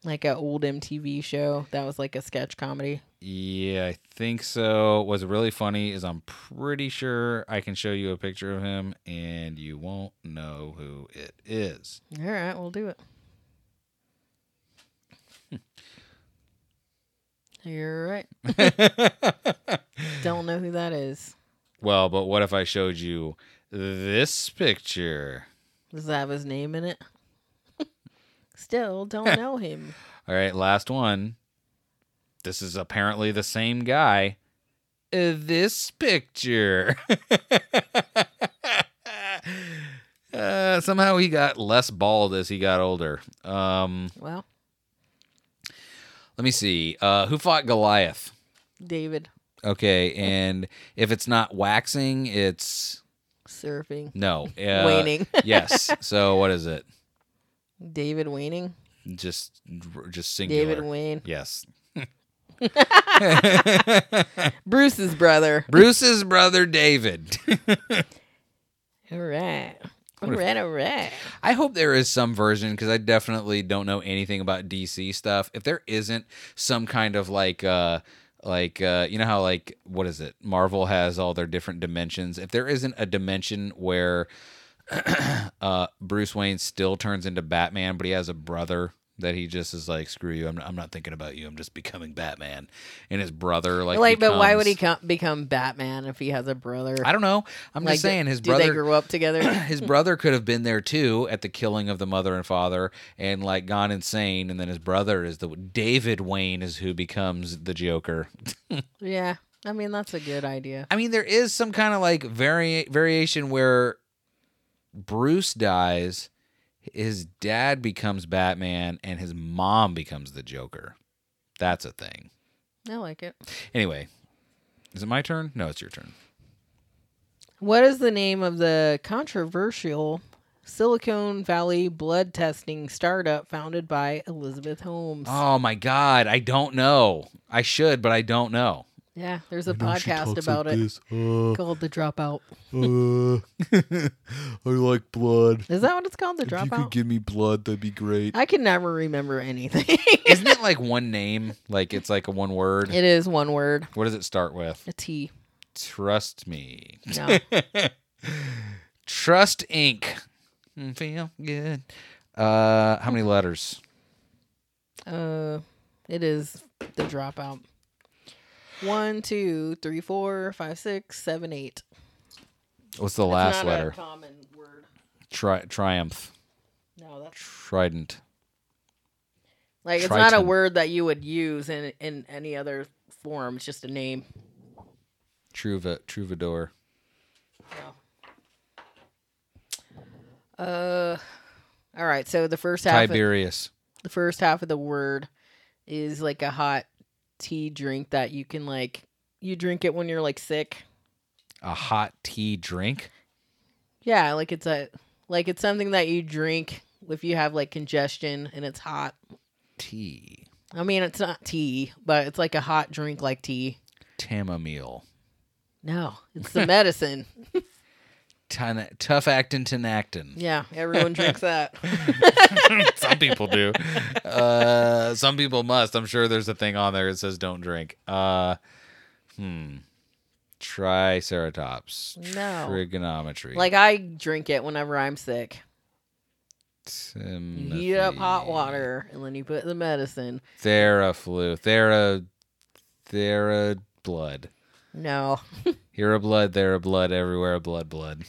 Speaker 4: Like an old MTV show that was like a sketch comedy.
Speaker 3: Yeah, I think so. What's really funny is I'm pretty sure I can show you a picture of him, and you won't know who it is.
Speaker 4: All right, we'll do it. You're right. Don't know who that is.
Speaker 3: Well, but what if I showed you this picture?
Speaker 4: Does that have his name in it? Still don't know him.
Speaker 3: All right, last one. This is apparently the same guy. Uh, this picture. uh, somehow he got less bald as he got older. Um,
Speaker 4: Well,
Speaker 3: let me see. Uh, who fought Goliath?
Speaker 4: David
Speaker 3: Okay, and if it's not waxing, it's
Speaker 4: surfing.
Speaker 3: no uh,
Speaker 4: Waning.
Speaker 3: yes. So what is it?
Speaker 4: David Waning.
Speaker 3: Just, just singular.
Speaker 4: David Wain.
Speaker 3: Yes.
Speaker 4: Bruce's brother.
Speaker 3: Bruce's brother David.
Speaker 4: All right. All right, all right.
Speaker 3: I hope there is some version because I definitely don't know anything about DC stuff. If there isn't some kind of like, uh, like uh, you know how like what is it? Marvel has all their different dimensions. If there isn't a dimension where uh, Bruce Wayne still turns into Batman, but he has a brother that he just is like, screw you, I'm not, I'm not thinking about you. I'm just becoming Batman, and his brother like,
Speaker 4: Like, but why would he
Speaker 3: becomes-
Speaker 4: com- become Batman if he has a brother?
Speaker 3: I don't know. I'm
Speaker 4: like,
Speaker 3: just saying his
Speaker 4: do
Speaker 3: brother.
Speaker 4: they grow up together?
Speaker 3: his brother could have been there too at the killing of the mother and father and like gone insane and then his brother is the David Wayne is who becomes the Joker.
Speaker 4: yeah. I mean, that's a good idea.
Speaker 3: I mean there is some kind of like vari- variation where Bruce dies, his dad becomes Batman and his mom becomes the Joker. That's a thing.
Speaker 4: I like it.
Speaker 3: Anyway, is it my turn? No, it's your turn.
Speaker 4: What is the name of the controversial Silicon Valley blood testing startup founded by Elizabeth Holmes?
Speaker 3: Oh my god, I don't know. I should, but I don't know.
Speaker 4: Yeah, there's a podcast about it
Speaker 7: Uh,
Speaker 4: called The Dropout.
Speaker 7: uh, I like blood.
Speaker 4: Is that what it's called? The
Speaker 7: If you could
Speaker 4: Dropout?
Speaker 7: give me blood, that'd be great.
Speaker 4: I can never remember anything.
Speaker 3: Isn't it like one name? Like it's like a one word?
Speaker 4: it is one word.
Speaker 3: What does it start with?
Speaker 4: A T.
Speaker 3: Trust me.
Speaker 4: No.
Speaker 3: Trust Inc. Mm, Feel good. Uh, how many letters?
Speaker 4: uh, it is The Dropout. One, two, three, four, five, six, seven, eight.
Speaker 3: What's the
Speaker 4: It's
Speaker 3: last
Speaker 4: not
Speaker 3: letter?
Speaker 4: A common word.
Speaker 3: Tri- triumph.
Speaker 4: No, that's
Speaker 3: Trident.
Speaker 4: like it's not a word that you would use in in any other form. It's just a name.
Speaker 3: Trouva- troubadour.
Speaker 4: Uh, all right. So the first half, of,
Speaker 3: Tiberius.
Speaker 4: the first half of the word is like a hot tea drink that you can like you drink it when you're like sick.
Speaker 3: A hot tea drink.
Speaker 4: Yeah, like it's a like it's something that you drink if you have like congestion and it's hot.
Speaker 3: Tea.
Speaker 4: I mean, it's not tea, but it's like a hot drink like tea.
Speaker 3: Chamomile.
Speaker 4: No, it's the medicine.
Speaker 3: Ton- tough actin Tinactin.
Speaker 4: Yeah, everyone drinks that.
Speaker 3: some people do. Uh, some people must. I'm sure there's a thing on there that says don't drink. Uh, hmm. Triceratops.
Speaker 4: No.
Speaker 3: Trigonometry.
Speaker 4: Like I drink it whenever I'm sick. You heat up hot water and then you put the medicine.
Speaker 3: Theraflu. Thera. Thera blood.
Speaker 4: No,
Speaker 3: Here a blood, there a blood, everywhere a blood, blood.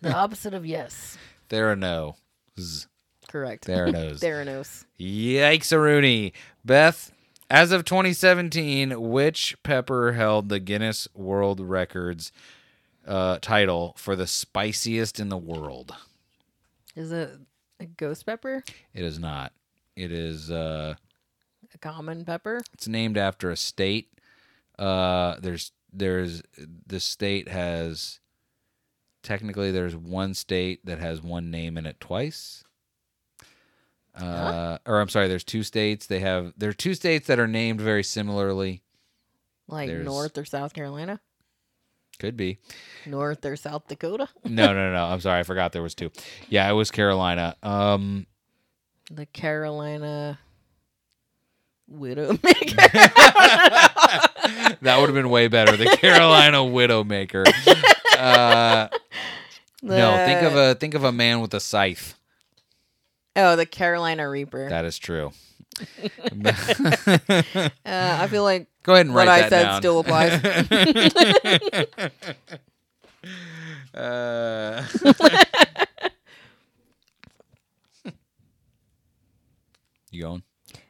Speaker 4: the opposite of yes.
Speaker 3: Therano. Z.
Speaker 4: Correct.
Speaker 3: Theranos.
Speaker 4: Theranos.
Speaker 3: Yikes, Rooney. Beth, as of 2017, which pepper held the Guinness World Records uh, title for the spiciest in the world?
Speaker 4: Is it a ghost pepper?
Speaker 3: It is not. It is. Uh,
Speaker 4: A common pepper?
Speaker 3: it's named after a state. Uh, there's there's the state has technically there's one state that has one name in it twice. Uh, or I'm sorry, there's two states. They have there are two states that are named very similarly.
Speaker 4: Like
Speaker 3: There's-
Speaker 4: North or South Carolina?
Speaker 3: Could be.
Speaker 4: North or South Dakota?
Speaker 3: No, no, no. I'm sorry, I forgot there was two. Yeah, it was Carolina. Um,
Speaker 4: The Carolina Widowmaker.
Speaker 3: would have been way better. The Carolina Widowmaker. Uh, no, think of a think of a man with a scythe.
Speaker 4: Oh, the Carolina Reaper.
Speaker 3: That is true.
Speaker 4: uh, I feel like
Speaker 3: Go ahead and
Speaker 4: what
Speaker 3: write
Speaker 4: I
Speaker 3: that
Speaker 4: said
Speaker 3: down.
Speaker 4: still applies.
Speaker 3: Uh, you going?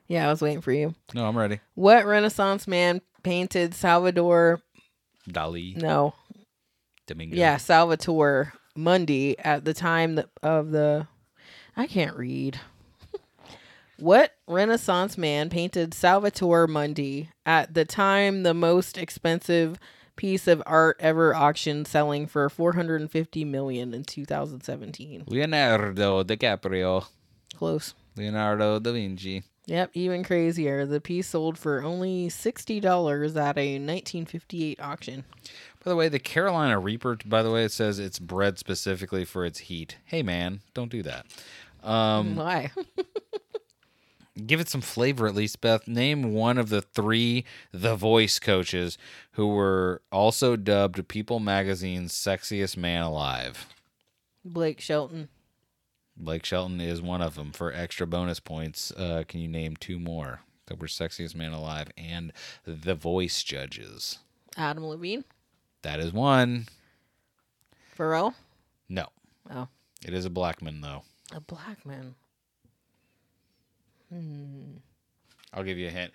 Speaker 4: yeah, I was waiting for you.
Speaker 3: No, I'm ready.
Speaker 4: What Renaissance man painted Salvador?
Speaker 3: Dali.
Speaker 4: No,
Speaker 3: Domingo.
Speaker 4: yeah, Salvatore Mundi at the time of the. I can't read. what Renaissance man painted Salvatore Mundi at the time the most expensive piece of art ever auctioned, selling for 450 million in 2017?
Speaker 3: Leonardo DiCaprio.
Speaker 4: Close.
Speaker 3: Leonardo da Vinci.
Speaker 4: Yep, even crazier. The piece sold for only $60 at a 1958 auction.
Speaker 3: By the way, the Carolina Reaper, by the way, it says it's bred specifically for its heat. Hey, man, don't do that. Um,
Speaker 4: Why?
Speaker 3: give it some flavor at least, Beth. Name one of the three The Voice coaches who were also dubbed People Magazine's sexiest man alive.
Speaker 4: Blake Shelton.
Speaker 3: Blake Shelton is one of them. For extra bonus points, uh, can you name two more that were sexiest man alive and The Voice judges?
Speaker 4: Adam Levine.
Speaker 3: That is one.
Speaker 4: Pharrell.
Speaker 3: No,
Speaker 4: Oh,
Speaker 3: it is a black man though.
Speaker 4: a black man. Hmm.
Speaker 3: I'll give you a hint.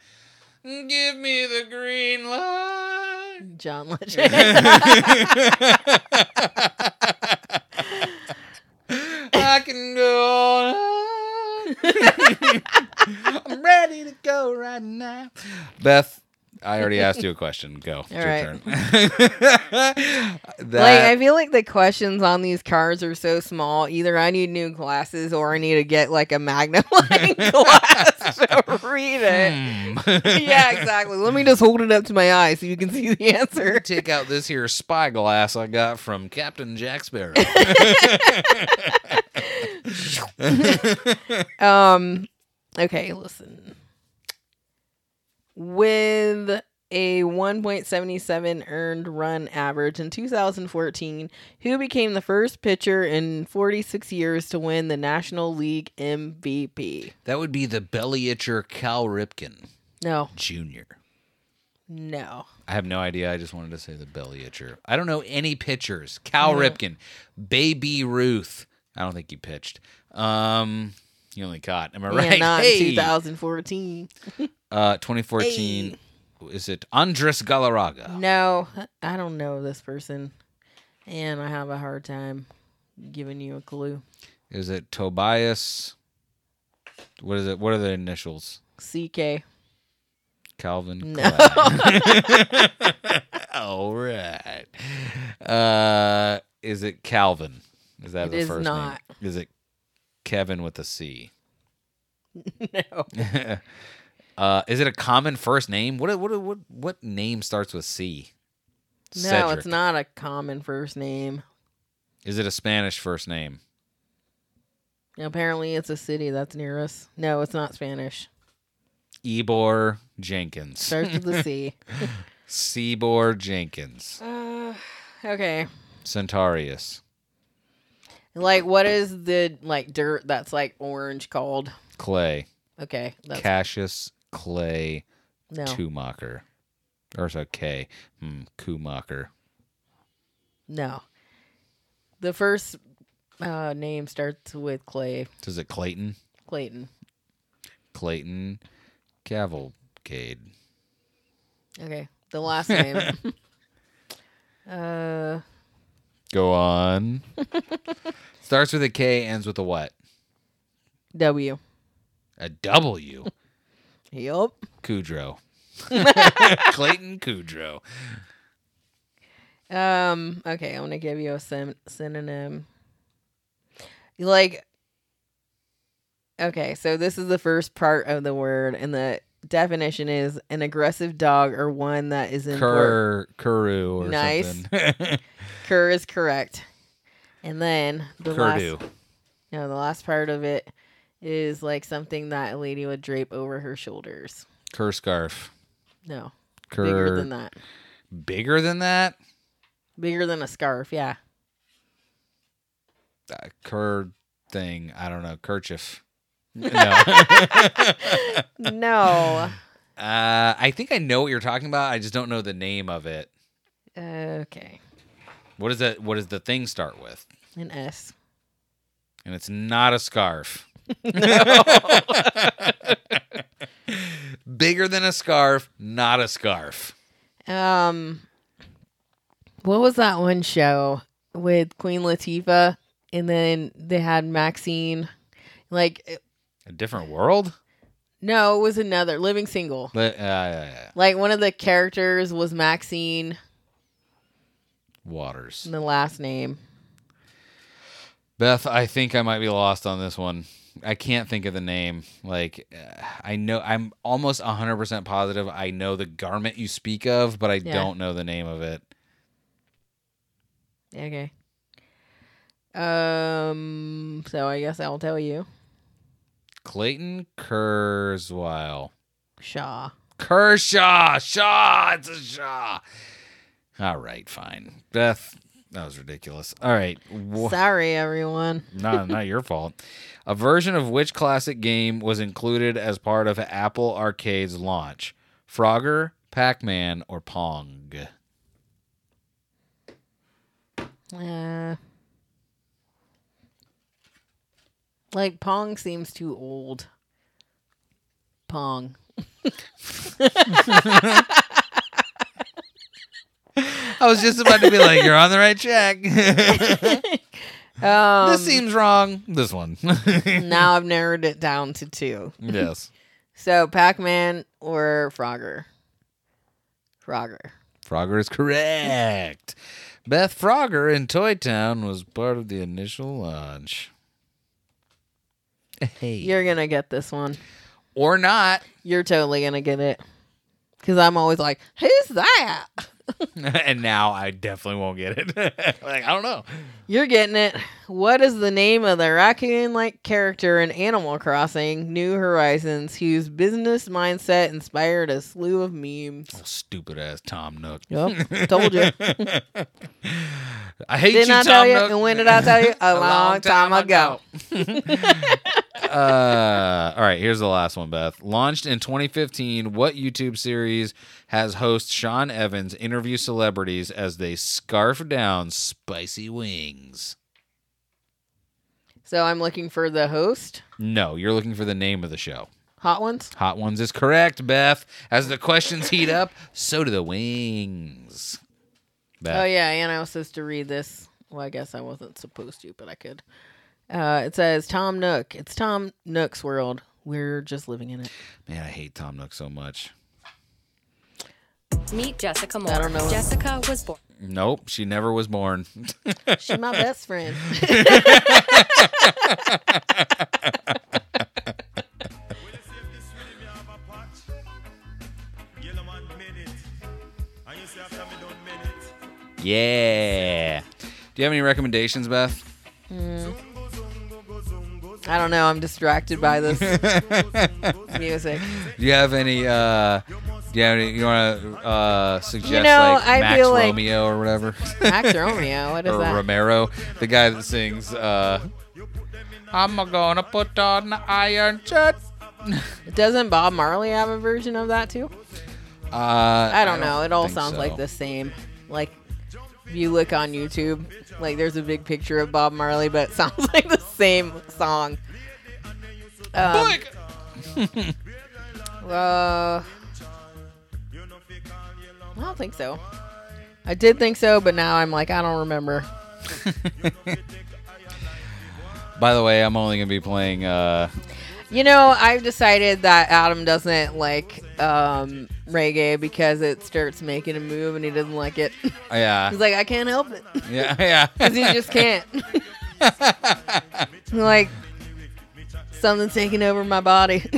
Speaker 3: Give me the green light.
Speaker 4: John Legend.
Speaker 3: Can go. I'm ready to go right now. Beth, I already asked you a question. Go. It's your
Speaker 4: right.
Speaker 3: turn.
Speaker 4: like I feel like the questions on these cards are so small. Either I need new glasses or I need to get like a magnifying glass to read it.
Speaker 3: Hmm.
Speaker 4: yeah, exactly. Let me just hold it up to my eye so you can see the answer.
Speaker 3: Take out this here spyglass I got from Captain Jack Sparrow.
Speaker 4: Um, okay, listen. With a 1.77 earned run average in 2014, who became the first pitcher in 46 years to win the National League MVP?
Speaker 3: that would be the belly itcher Cal Ripken
Speaker 4: No,
Speaker 3: Jr.
Speaker 4: no.
Speaker 3: I have no idea. I just wanted to say the belly itcher. I don't know any pitchers. Cal
Speaker 4: No.
Speaker 3: Ripken, Baby Ruth. I don't think he pitched. Um, he only caught. Am I
Speaker 4: Yeah,
Speaker 3: right?
Speaker 4: not
Speaker 3: Hey!
Speaker 4: 2014.
Speaker 3: Uh, 2014. Is it Andres Galarraga?
Speaker 4: No, I don't know this person, and I have a hard time giving you a clue.
Speaker 3: Is it Tobias? What is it? What are the initials?
Speaker 4: CK.
Speaker 3: Calvin.
Speaker 4: No.
Speaker 3: All right. Uh, is it Calvin? Is that
Speaker 4: It
Speaker 3: the
Speaker 4: is
Speaker 3: first
Speaker 4: not.
Speaker 3: name? Is it Kevin with a C?
Speaker 4: no.
Speaker 3: uh, is it a common first name? What what what what name starts with C?
Speaker 4: No,
Speaker 3: Cedric.
Speaker 4: it's not a common first name.
Speaker 3: Is it a Spanish first name?
Speaker 4: Apparently, it's a city that's near us. No, it's not Spanish.
Speaker 3: Ebor Jenkins.
Speaker 4: Starts with a C.
Speaker 3: Sebor Jenkins.
Speaker 4: Uh, okay.
Speaker 3: Centaurius.
Speaker 4: Like, what is the like dirt that's like orange called?
Speaker 3: Clay.
Speaker 4: Okay, that's
Speaker 3: Cassius Clay
Speaker 4: no.
Speaker 3: Tumacher. Or so K. Hmm, Kumacher.
Speaker 4: No. The first uh, name starts with Clay
Speaker 3: Is it Clayton?
Speaker 4: Clayton.
Speaker 3: Clayton Cavalcade.
Speaker 4: Okay, the last name. uh,
Speaker 3: Go on. Starts with a K, ends with a what?
Speaker 4: W.
Speaker 3: A W.
Speaker 4: Yup.
Speaker 3: Kudrow. Clayton Kudrow.
Speaker 4: Um. Okay, I'm gonna give you a syn- synonym. Like, Okay, so this is the first part of the word, and the definition is an aggressive dog or one that is in
Speaker 3: Cur, Kuru or
Speaker 4: Nice.
Speaker 3: something.
Speaker 4: Cur is correct. And then the last,
Speaker 3: Kurdu.
Speaker 4: no, the last part of it is like something that a lady would drape over her shoulders.
Speaker 3: Cur scarf.
Speaker 4: No,
Speaker 3: Cur,
Speaker 4: bigger than that.
Speaker 3: Bigger than that?
Speaker 4: Bigger than a scarf. Yeah.
Speaker 3: Uh, cur thing. I don't know. Kerchief. No.
Speaker 4: No.
Speaker 3: uh, I think I know what you're talking about. I just don't know the name of it.
Speaker 4: okay.
Speaker 3: What is that? What does the thing start with?
Speaker 4: An S.
Speaker 3: And it's not a scarf. Bigger than a scarf, not a scarf.
Speaker 4: Um, what was that one show with Queen Latifah, and then they had Maxine? Like,
Speaker 3: A different world?
Speaker 4: no, it was another Living Single.
Speaker 3: But, uh, yeah, yeah.
Speaker 4: Like one of the characters was Maxine,
Speaker 3: Waters.
Speaker 4: the last name.
Speaker 3: Beth, I think I might be lost on this one. I can't think of the name. Like, uh, I know, I'm almost 100% positive I know the garment you speak of, but I
Speaker 4: Yeah.
Speaker 3: don't know the name of it.
Speaker 4: Okay. Um. So I guess I'll tell you.
Speaker 3: Clayton Kurzweil.
Speaker 4: Shaw.
Speaker 3: Kershaw. Shaw. It's a Shaw. All right, fine. Beth, that was ridiculous. All right.
Speaker 4: Sorry, everyone.
Speaker 3: not, not your fault. A version of which classic game was included as part of Apple Arcade's launch? Frogger, Pac Man, or Pong?
Speaker 4: Uh, like Pong seems too old. Pong.
Speaker 3: I was just about to be like, you're on the right track.
Speaker 4: Um,
Speaker 3: this seems wrong. This one.
Speaker 4: now I've narrowed it down to two.
Speaker 3: yes.
Speaker 4: So Pac-Man or Frogger. Frogger.
Speaker 3: Frogger is correct. Beth Frogger in Toy Town was part of the initial launch. Hey.
Speaker 4: You're gonna get this one.
Speaker 3: or not.
Speaker 4: You're totally gonna get it. Cause I'm always like, who's that?
Speaker 3: and now I definitely won't get it. like, I don't know.
Speaker 4: You're getting it. What is the name of the raccoon-like character in Animal Crossing: New Horizons, whose business mindset inspired a slew of memes?
Speaker 3: Oh, stupid ass Tom Nook.
Speaker 4: Yep, told you.
Speaker 3: I hate
Speaker 4: Didn't
Speaker 3: you,
Speaker 4: I
Speaker 3: Tom
Speaker 4: tell you?
Speaker 3: Nook.
Speaker 4: And when did I tell you? A, long, time, ago.
Speaker 3: uh, all right, here's the last one, Beth. Launched in 2015, what YouTube series has host Sean Evans interview celebrities as they scarf down spicy wings?
Speaker 4: So I'm looking for the host.
Speaker 3: No, you're looking for the name of the show.
Speaker 4: Hot ones.
Speaker 3: Hot Ones is correct, Beth. As the questions heat up, so do the wings. Beth.
Speaker 4: Oh yeah, and I was supposed to read this. Well, I guess I wasn't supposed to, but I could. Uh, it says Tom Nook. It's Tom Nook's world. We're just living in it.
Speaker 3: Man, I hate Tom Nook so much.
Speaker 5: Meet Jessica Moore.
Speaker 4: I don't know.
Speaker 5: Jessica was born.
Speaker 3: Nope, she never was born.
Speaker 4: She's my best friend.
Speaker 3: yeah. Do you have any recommendations, Beth?
Speaker 4: I don't know. I'm distracted by this music.
Speaker 3: Do you have any? uh Do you have any? You want to uh suggest
Speaker 4: You know,
Speaker 3: like
Speaker 4: I
Speaker 3: Max
Speaker 4: feel like-
Speaker 3: Romeo or whatever,
Speaker 4: Max Romeo. What is
Speaker 3: or
Speaker 4: that?
Speaker 3: Romero, the guy that sings. uh I'm gonna put on the iron shirt.
Speaker 4: Doesn't Bob Marley have a version of that too?
Speaker 3: Uh,
Speaker 4: I don't know. It all
Speaker 3: think
Speaker 4: sounds
Speaker 3: so.
Speaker 4: like the same. Like if you look on YouTube, like there's a big picture of Bob Marley, but it sounds like the same song. Um,
Speaker 3: Boink!
Speaker 4: uh, I don't think so. I did think so, but now I'm like I don't remember.
Speaker 3: By the way, I'm only gonna be playing. uh
Speaker 4: You know, I've decided that Adam doesn't like um, reggae because it starts making a move and he doesn't like it.
Speaker 3: Yeah,
Speaker 4: He's like, I can't help it.
Speaker 3: yeah, yeah.
Speaker 4: Because he just can't. like, Something's taking over my body.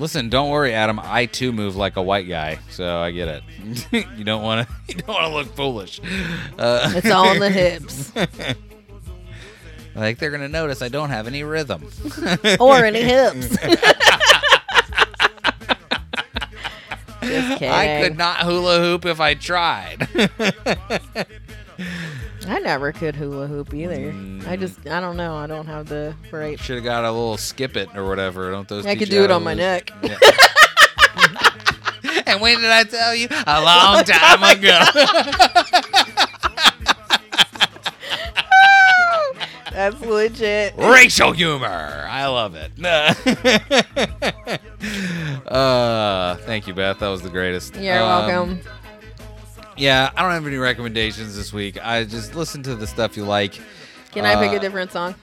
Speaker 3: Listen, don't worry, Adam. I too move like a white guy, so I get it. you don't want to. You don't want to look foolish. Uh,
Speaker 4: it's all in the hips
Speaker 3: like they're gonna notice I don't have any rhythm.
Speaker 4: or any hips.
Speaker 3: I could not hula hoop if I tried.
Speaker 4: I never could hula hoop either.
Speaker 3: Mm.
Speaker 4: I just, I don't know. I don't have the right.
Speaker 3: Should have got a little skip it or whatever. Don't those?
Speaker 4: I could do it on my neck.
Speaker 3: Yeah. and when did I tell you? A long time ago.
Speaker 4: That's legit.
Speaker 3: Racial humor. I love it. uh, thank you, Beth. That was the greatest.
Speaker 4: You're
Speaker 3: Um,
Speaker 4: welcome.
Speaker 3: Yeah, I don't have any recommendations this week. I just listen to the stuff you like.
Speaker 4: Can I pick
Speaker 3: uh,
Speaker 4: a different song?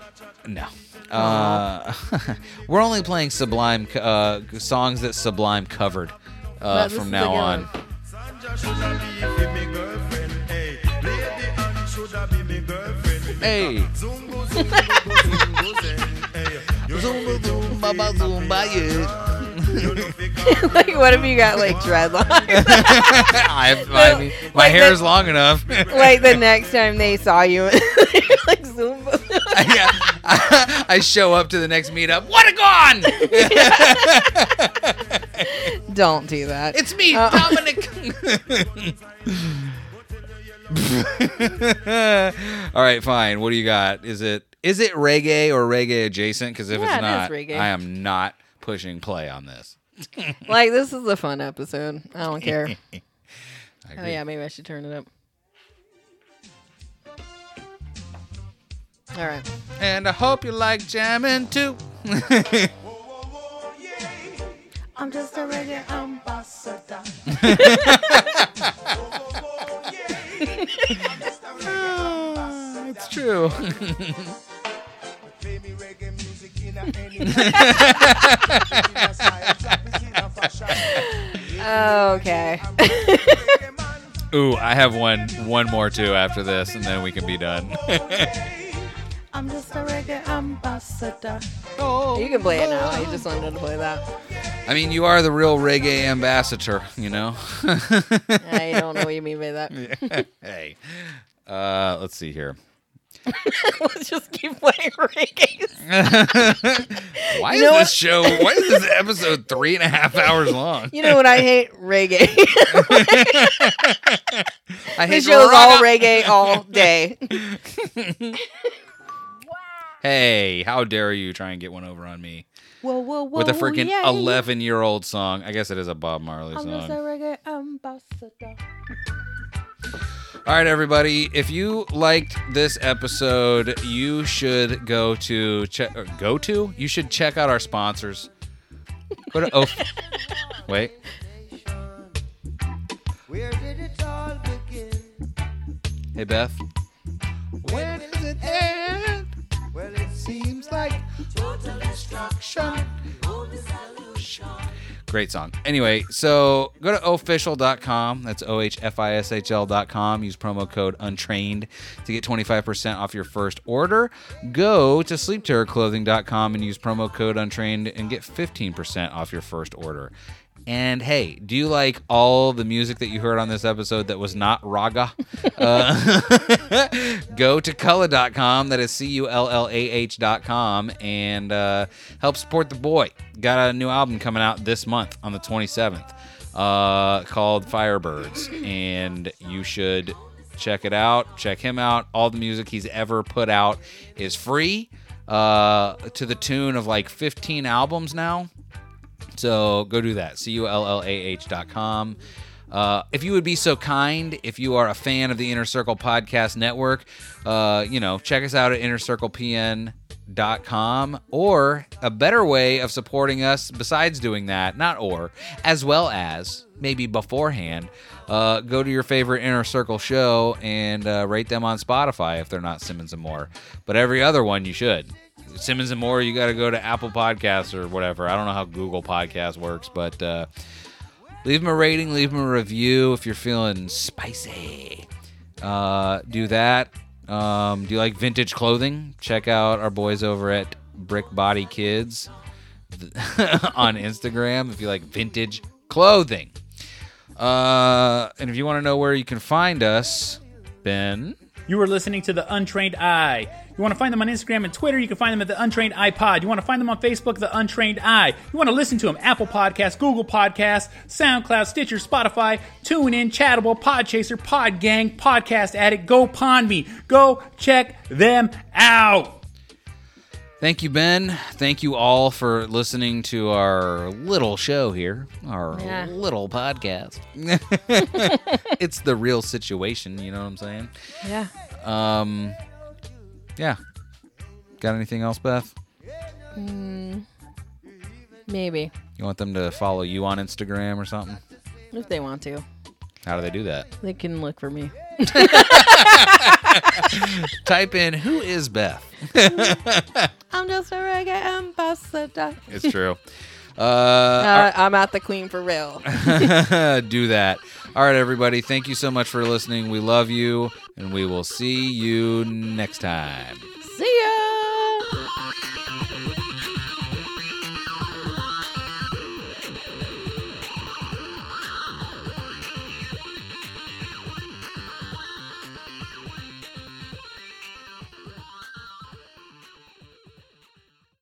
Speaker 3: No. Uh, we're only playing Sublime uh, songs that Sublime covered uh,
Speaker 4: Well,
Speaker 3: from now
Speaker 4: a good
Speaker 3: on.
Speaker 4: one.
Speaker 2: Sandra shoulda leave with me girlfriend, hey.
Speaker 3: Zumba,
Speaker 2: know fi
Speaker 3: zumba, ba,
Speaker 2: feel
Speaker 3: zumba,
Speaker 2: happy,
Speaker 3: yeah.
Speaker 2: You know fi come
Speaker 4: like, what if you got like dreadlocks?
Speaker 3: I, I mean, my
Speaker 4: Like
Speaker 3: hair
Speaker 4: the-
Speaker 3: is long enough.
Speaker 4: like the next time they saw you, like Zumba.
Speaker 3: yeah, I, I show up to the next meetup. What a gone!
Speaker 4: Don't do that.
Speaker 3: It's me,
Speaker 4: Uh,
Speaker 3: Dominic. All right, fine. What do you got? Is it is it reggae or reggae adjacent? Because if
Speaker 4: Yeah,
Speaker 3: it's not,
Speaker 4: reggae.
Speaker 3: I am not pushing play on this.
Speaker 4: like this is a fun episode. I don't care.
Speaker 3: I
Speaker 4: oh
Speaker 3: agree.
Speaker 4: yeah, maybe I should turn it up. All right.
Speaker 3: And I hope you like jamming too.
Speaker 4: I'm just a reggae ambassador.
Speaker 3: Ah, it's true.
Speaker 4: Okay.
Speaker 3: Ooh, I have one one more too after this, and then we can be done.
Speaker 4: I'm just a reggae ambassador. You can play it now. I just wanted to play that.
Speaker 3: I mean, you are the real reggae ambassador, you know.
Speaker 4: I don't know what you mean by that.
Speaker 3: hey, uh, let's see here.
Speaker 4: Let's just keep playing reggae.
Speaker 3: Why
Speaker 4: You
Speaker 3: is this show? Why is this episode three and a half hours long?
Speaker 4: You know what I hate? Reggae.
Speaker 3: I
Speaker 4: the show's all reggae all day.
Speaker 3: Hey, how dare you try and get one over on me
Speaker 4: Whoa, whoa, whoa.
Speaker 3: with a freaking eleven-year-old song? I guess it is a Bob Marley
Speaker 4: I'm just a
Speaker 3: song.
Speaker 4: Reggae ambassador.
Speaker 3: All right, everybody. If you liked this episode, you should go to check. Go to. You should check out our sponsors. Go to. Oh, wait.
Speaker 2: Where did it all begin?
Speaker 3: Hey, Beth. When does it end?
Speaker 2: Well, it
Speaker 3: Seems like total destruction. Great song. Anyway, so go to ohfishl.com. That's O H F I S H L.com. Use promo code untrained to get 25% off your first order. Go to sleepterrorclothing.com and use promo code untrained and get 15% off your first order. And hey, do you like all the music that you heard on this episode that was not raga? Uh, go to Cullah.com, that is C U L L A H.com, and uh, help support the boy. Got a new album coming out this month on the 27th uh, called Firebirds, and you should check it out. Check him out. All the music he's ever put out is free uh, to the tune of like 15 albums now. So go do that. C U L L A H dot com. Uh, if you would be so kind, if you are a fan of the Inner Circle Podcast Network, uh, you know, check us out at innercirclepn.com or a better way of supporting us besides doing that, not or, as well as maybe beforehand, uh, go to your favorite Inner Circle show and uh, rate them on Spotify if they're not Simmons and More. But every other one you should. Simmons and More, you got to go to Apple Podcasts or whatever. I don't know how Google Podcast works, but uh, leave them a rating, leave them a review if you're feeling spicy. Uh, do that. Um, do you like vintage clothing? Check out our boys over at Brick Body Kids on Instagram if you like vintage clothing. Uh, and if you want to know where you can find us, Ben.
Speaker 9: You are listening to The Untrained Eye. You want to find them on Instagram and Twitter, you can find them at The Untrained iPod. You want to find them on Facebook, The Untrained Eye. You want to listen to them, Apple Podcasts, Google Podcasts, SoundCloud, Stitcher, Spotify, TuneIn, Chartable, Podchaser, Podgang, Podcast Addict, Go Pond Me. Go check them out.
Speaker 3: Thank you, Ben. Thank you all for listening to our little show here, our
Speaker 4: Yeah.
Speaker 3: little podcast. it's the real situation, you know what I'm saying?
Speaker 4: Yeah.
Speaker 3: Um, yeah. Got anything else, Beth?
Speaker 4: Maybe.
Speaker 3: You want them to follow you on Instagram or something?
Speaker 4: If they want to.
Speaker 3: How do they do that?
Speaker 4: They can look for me.
Speaker 3: Type in who is Beth.
Speaker 4: I'm just a reggae ambassador.
Speaker 3: It's true. Uh,
Speaker 4: Uh, I'm at the Queen for real.
Speaker 3: do that. All right, everybody. Thank you so much for listening. We love you, and we will see you next time.
Speaker 4: See ya.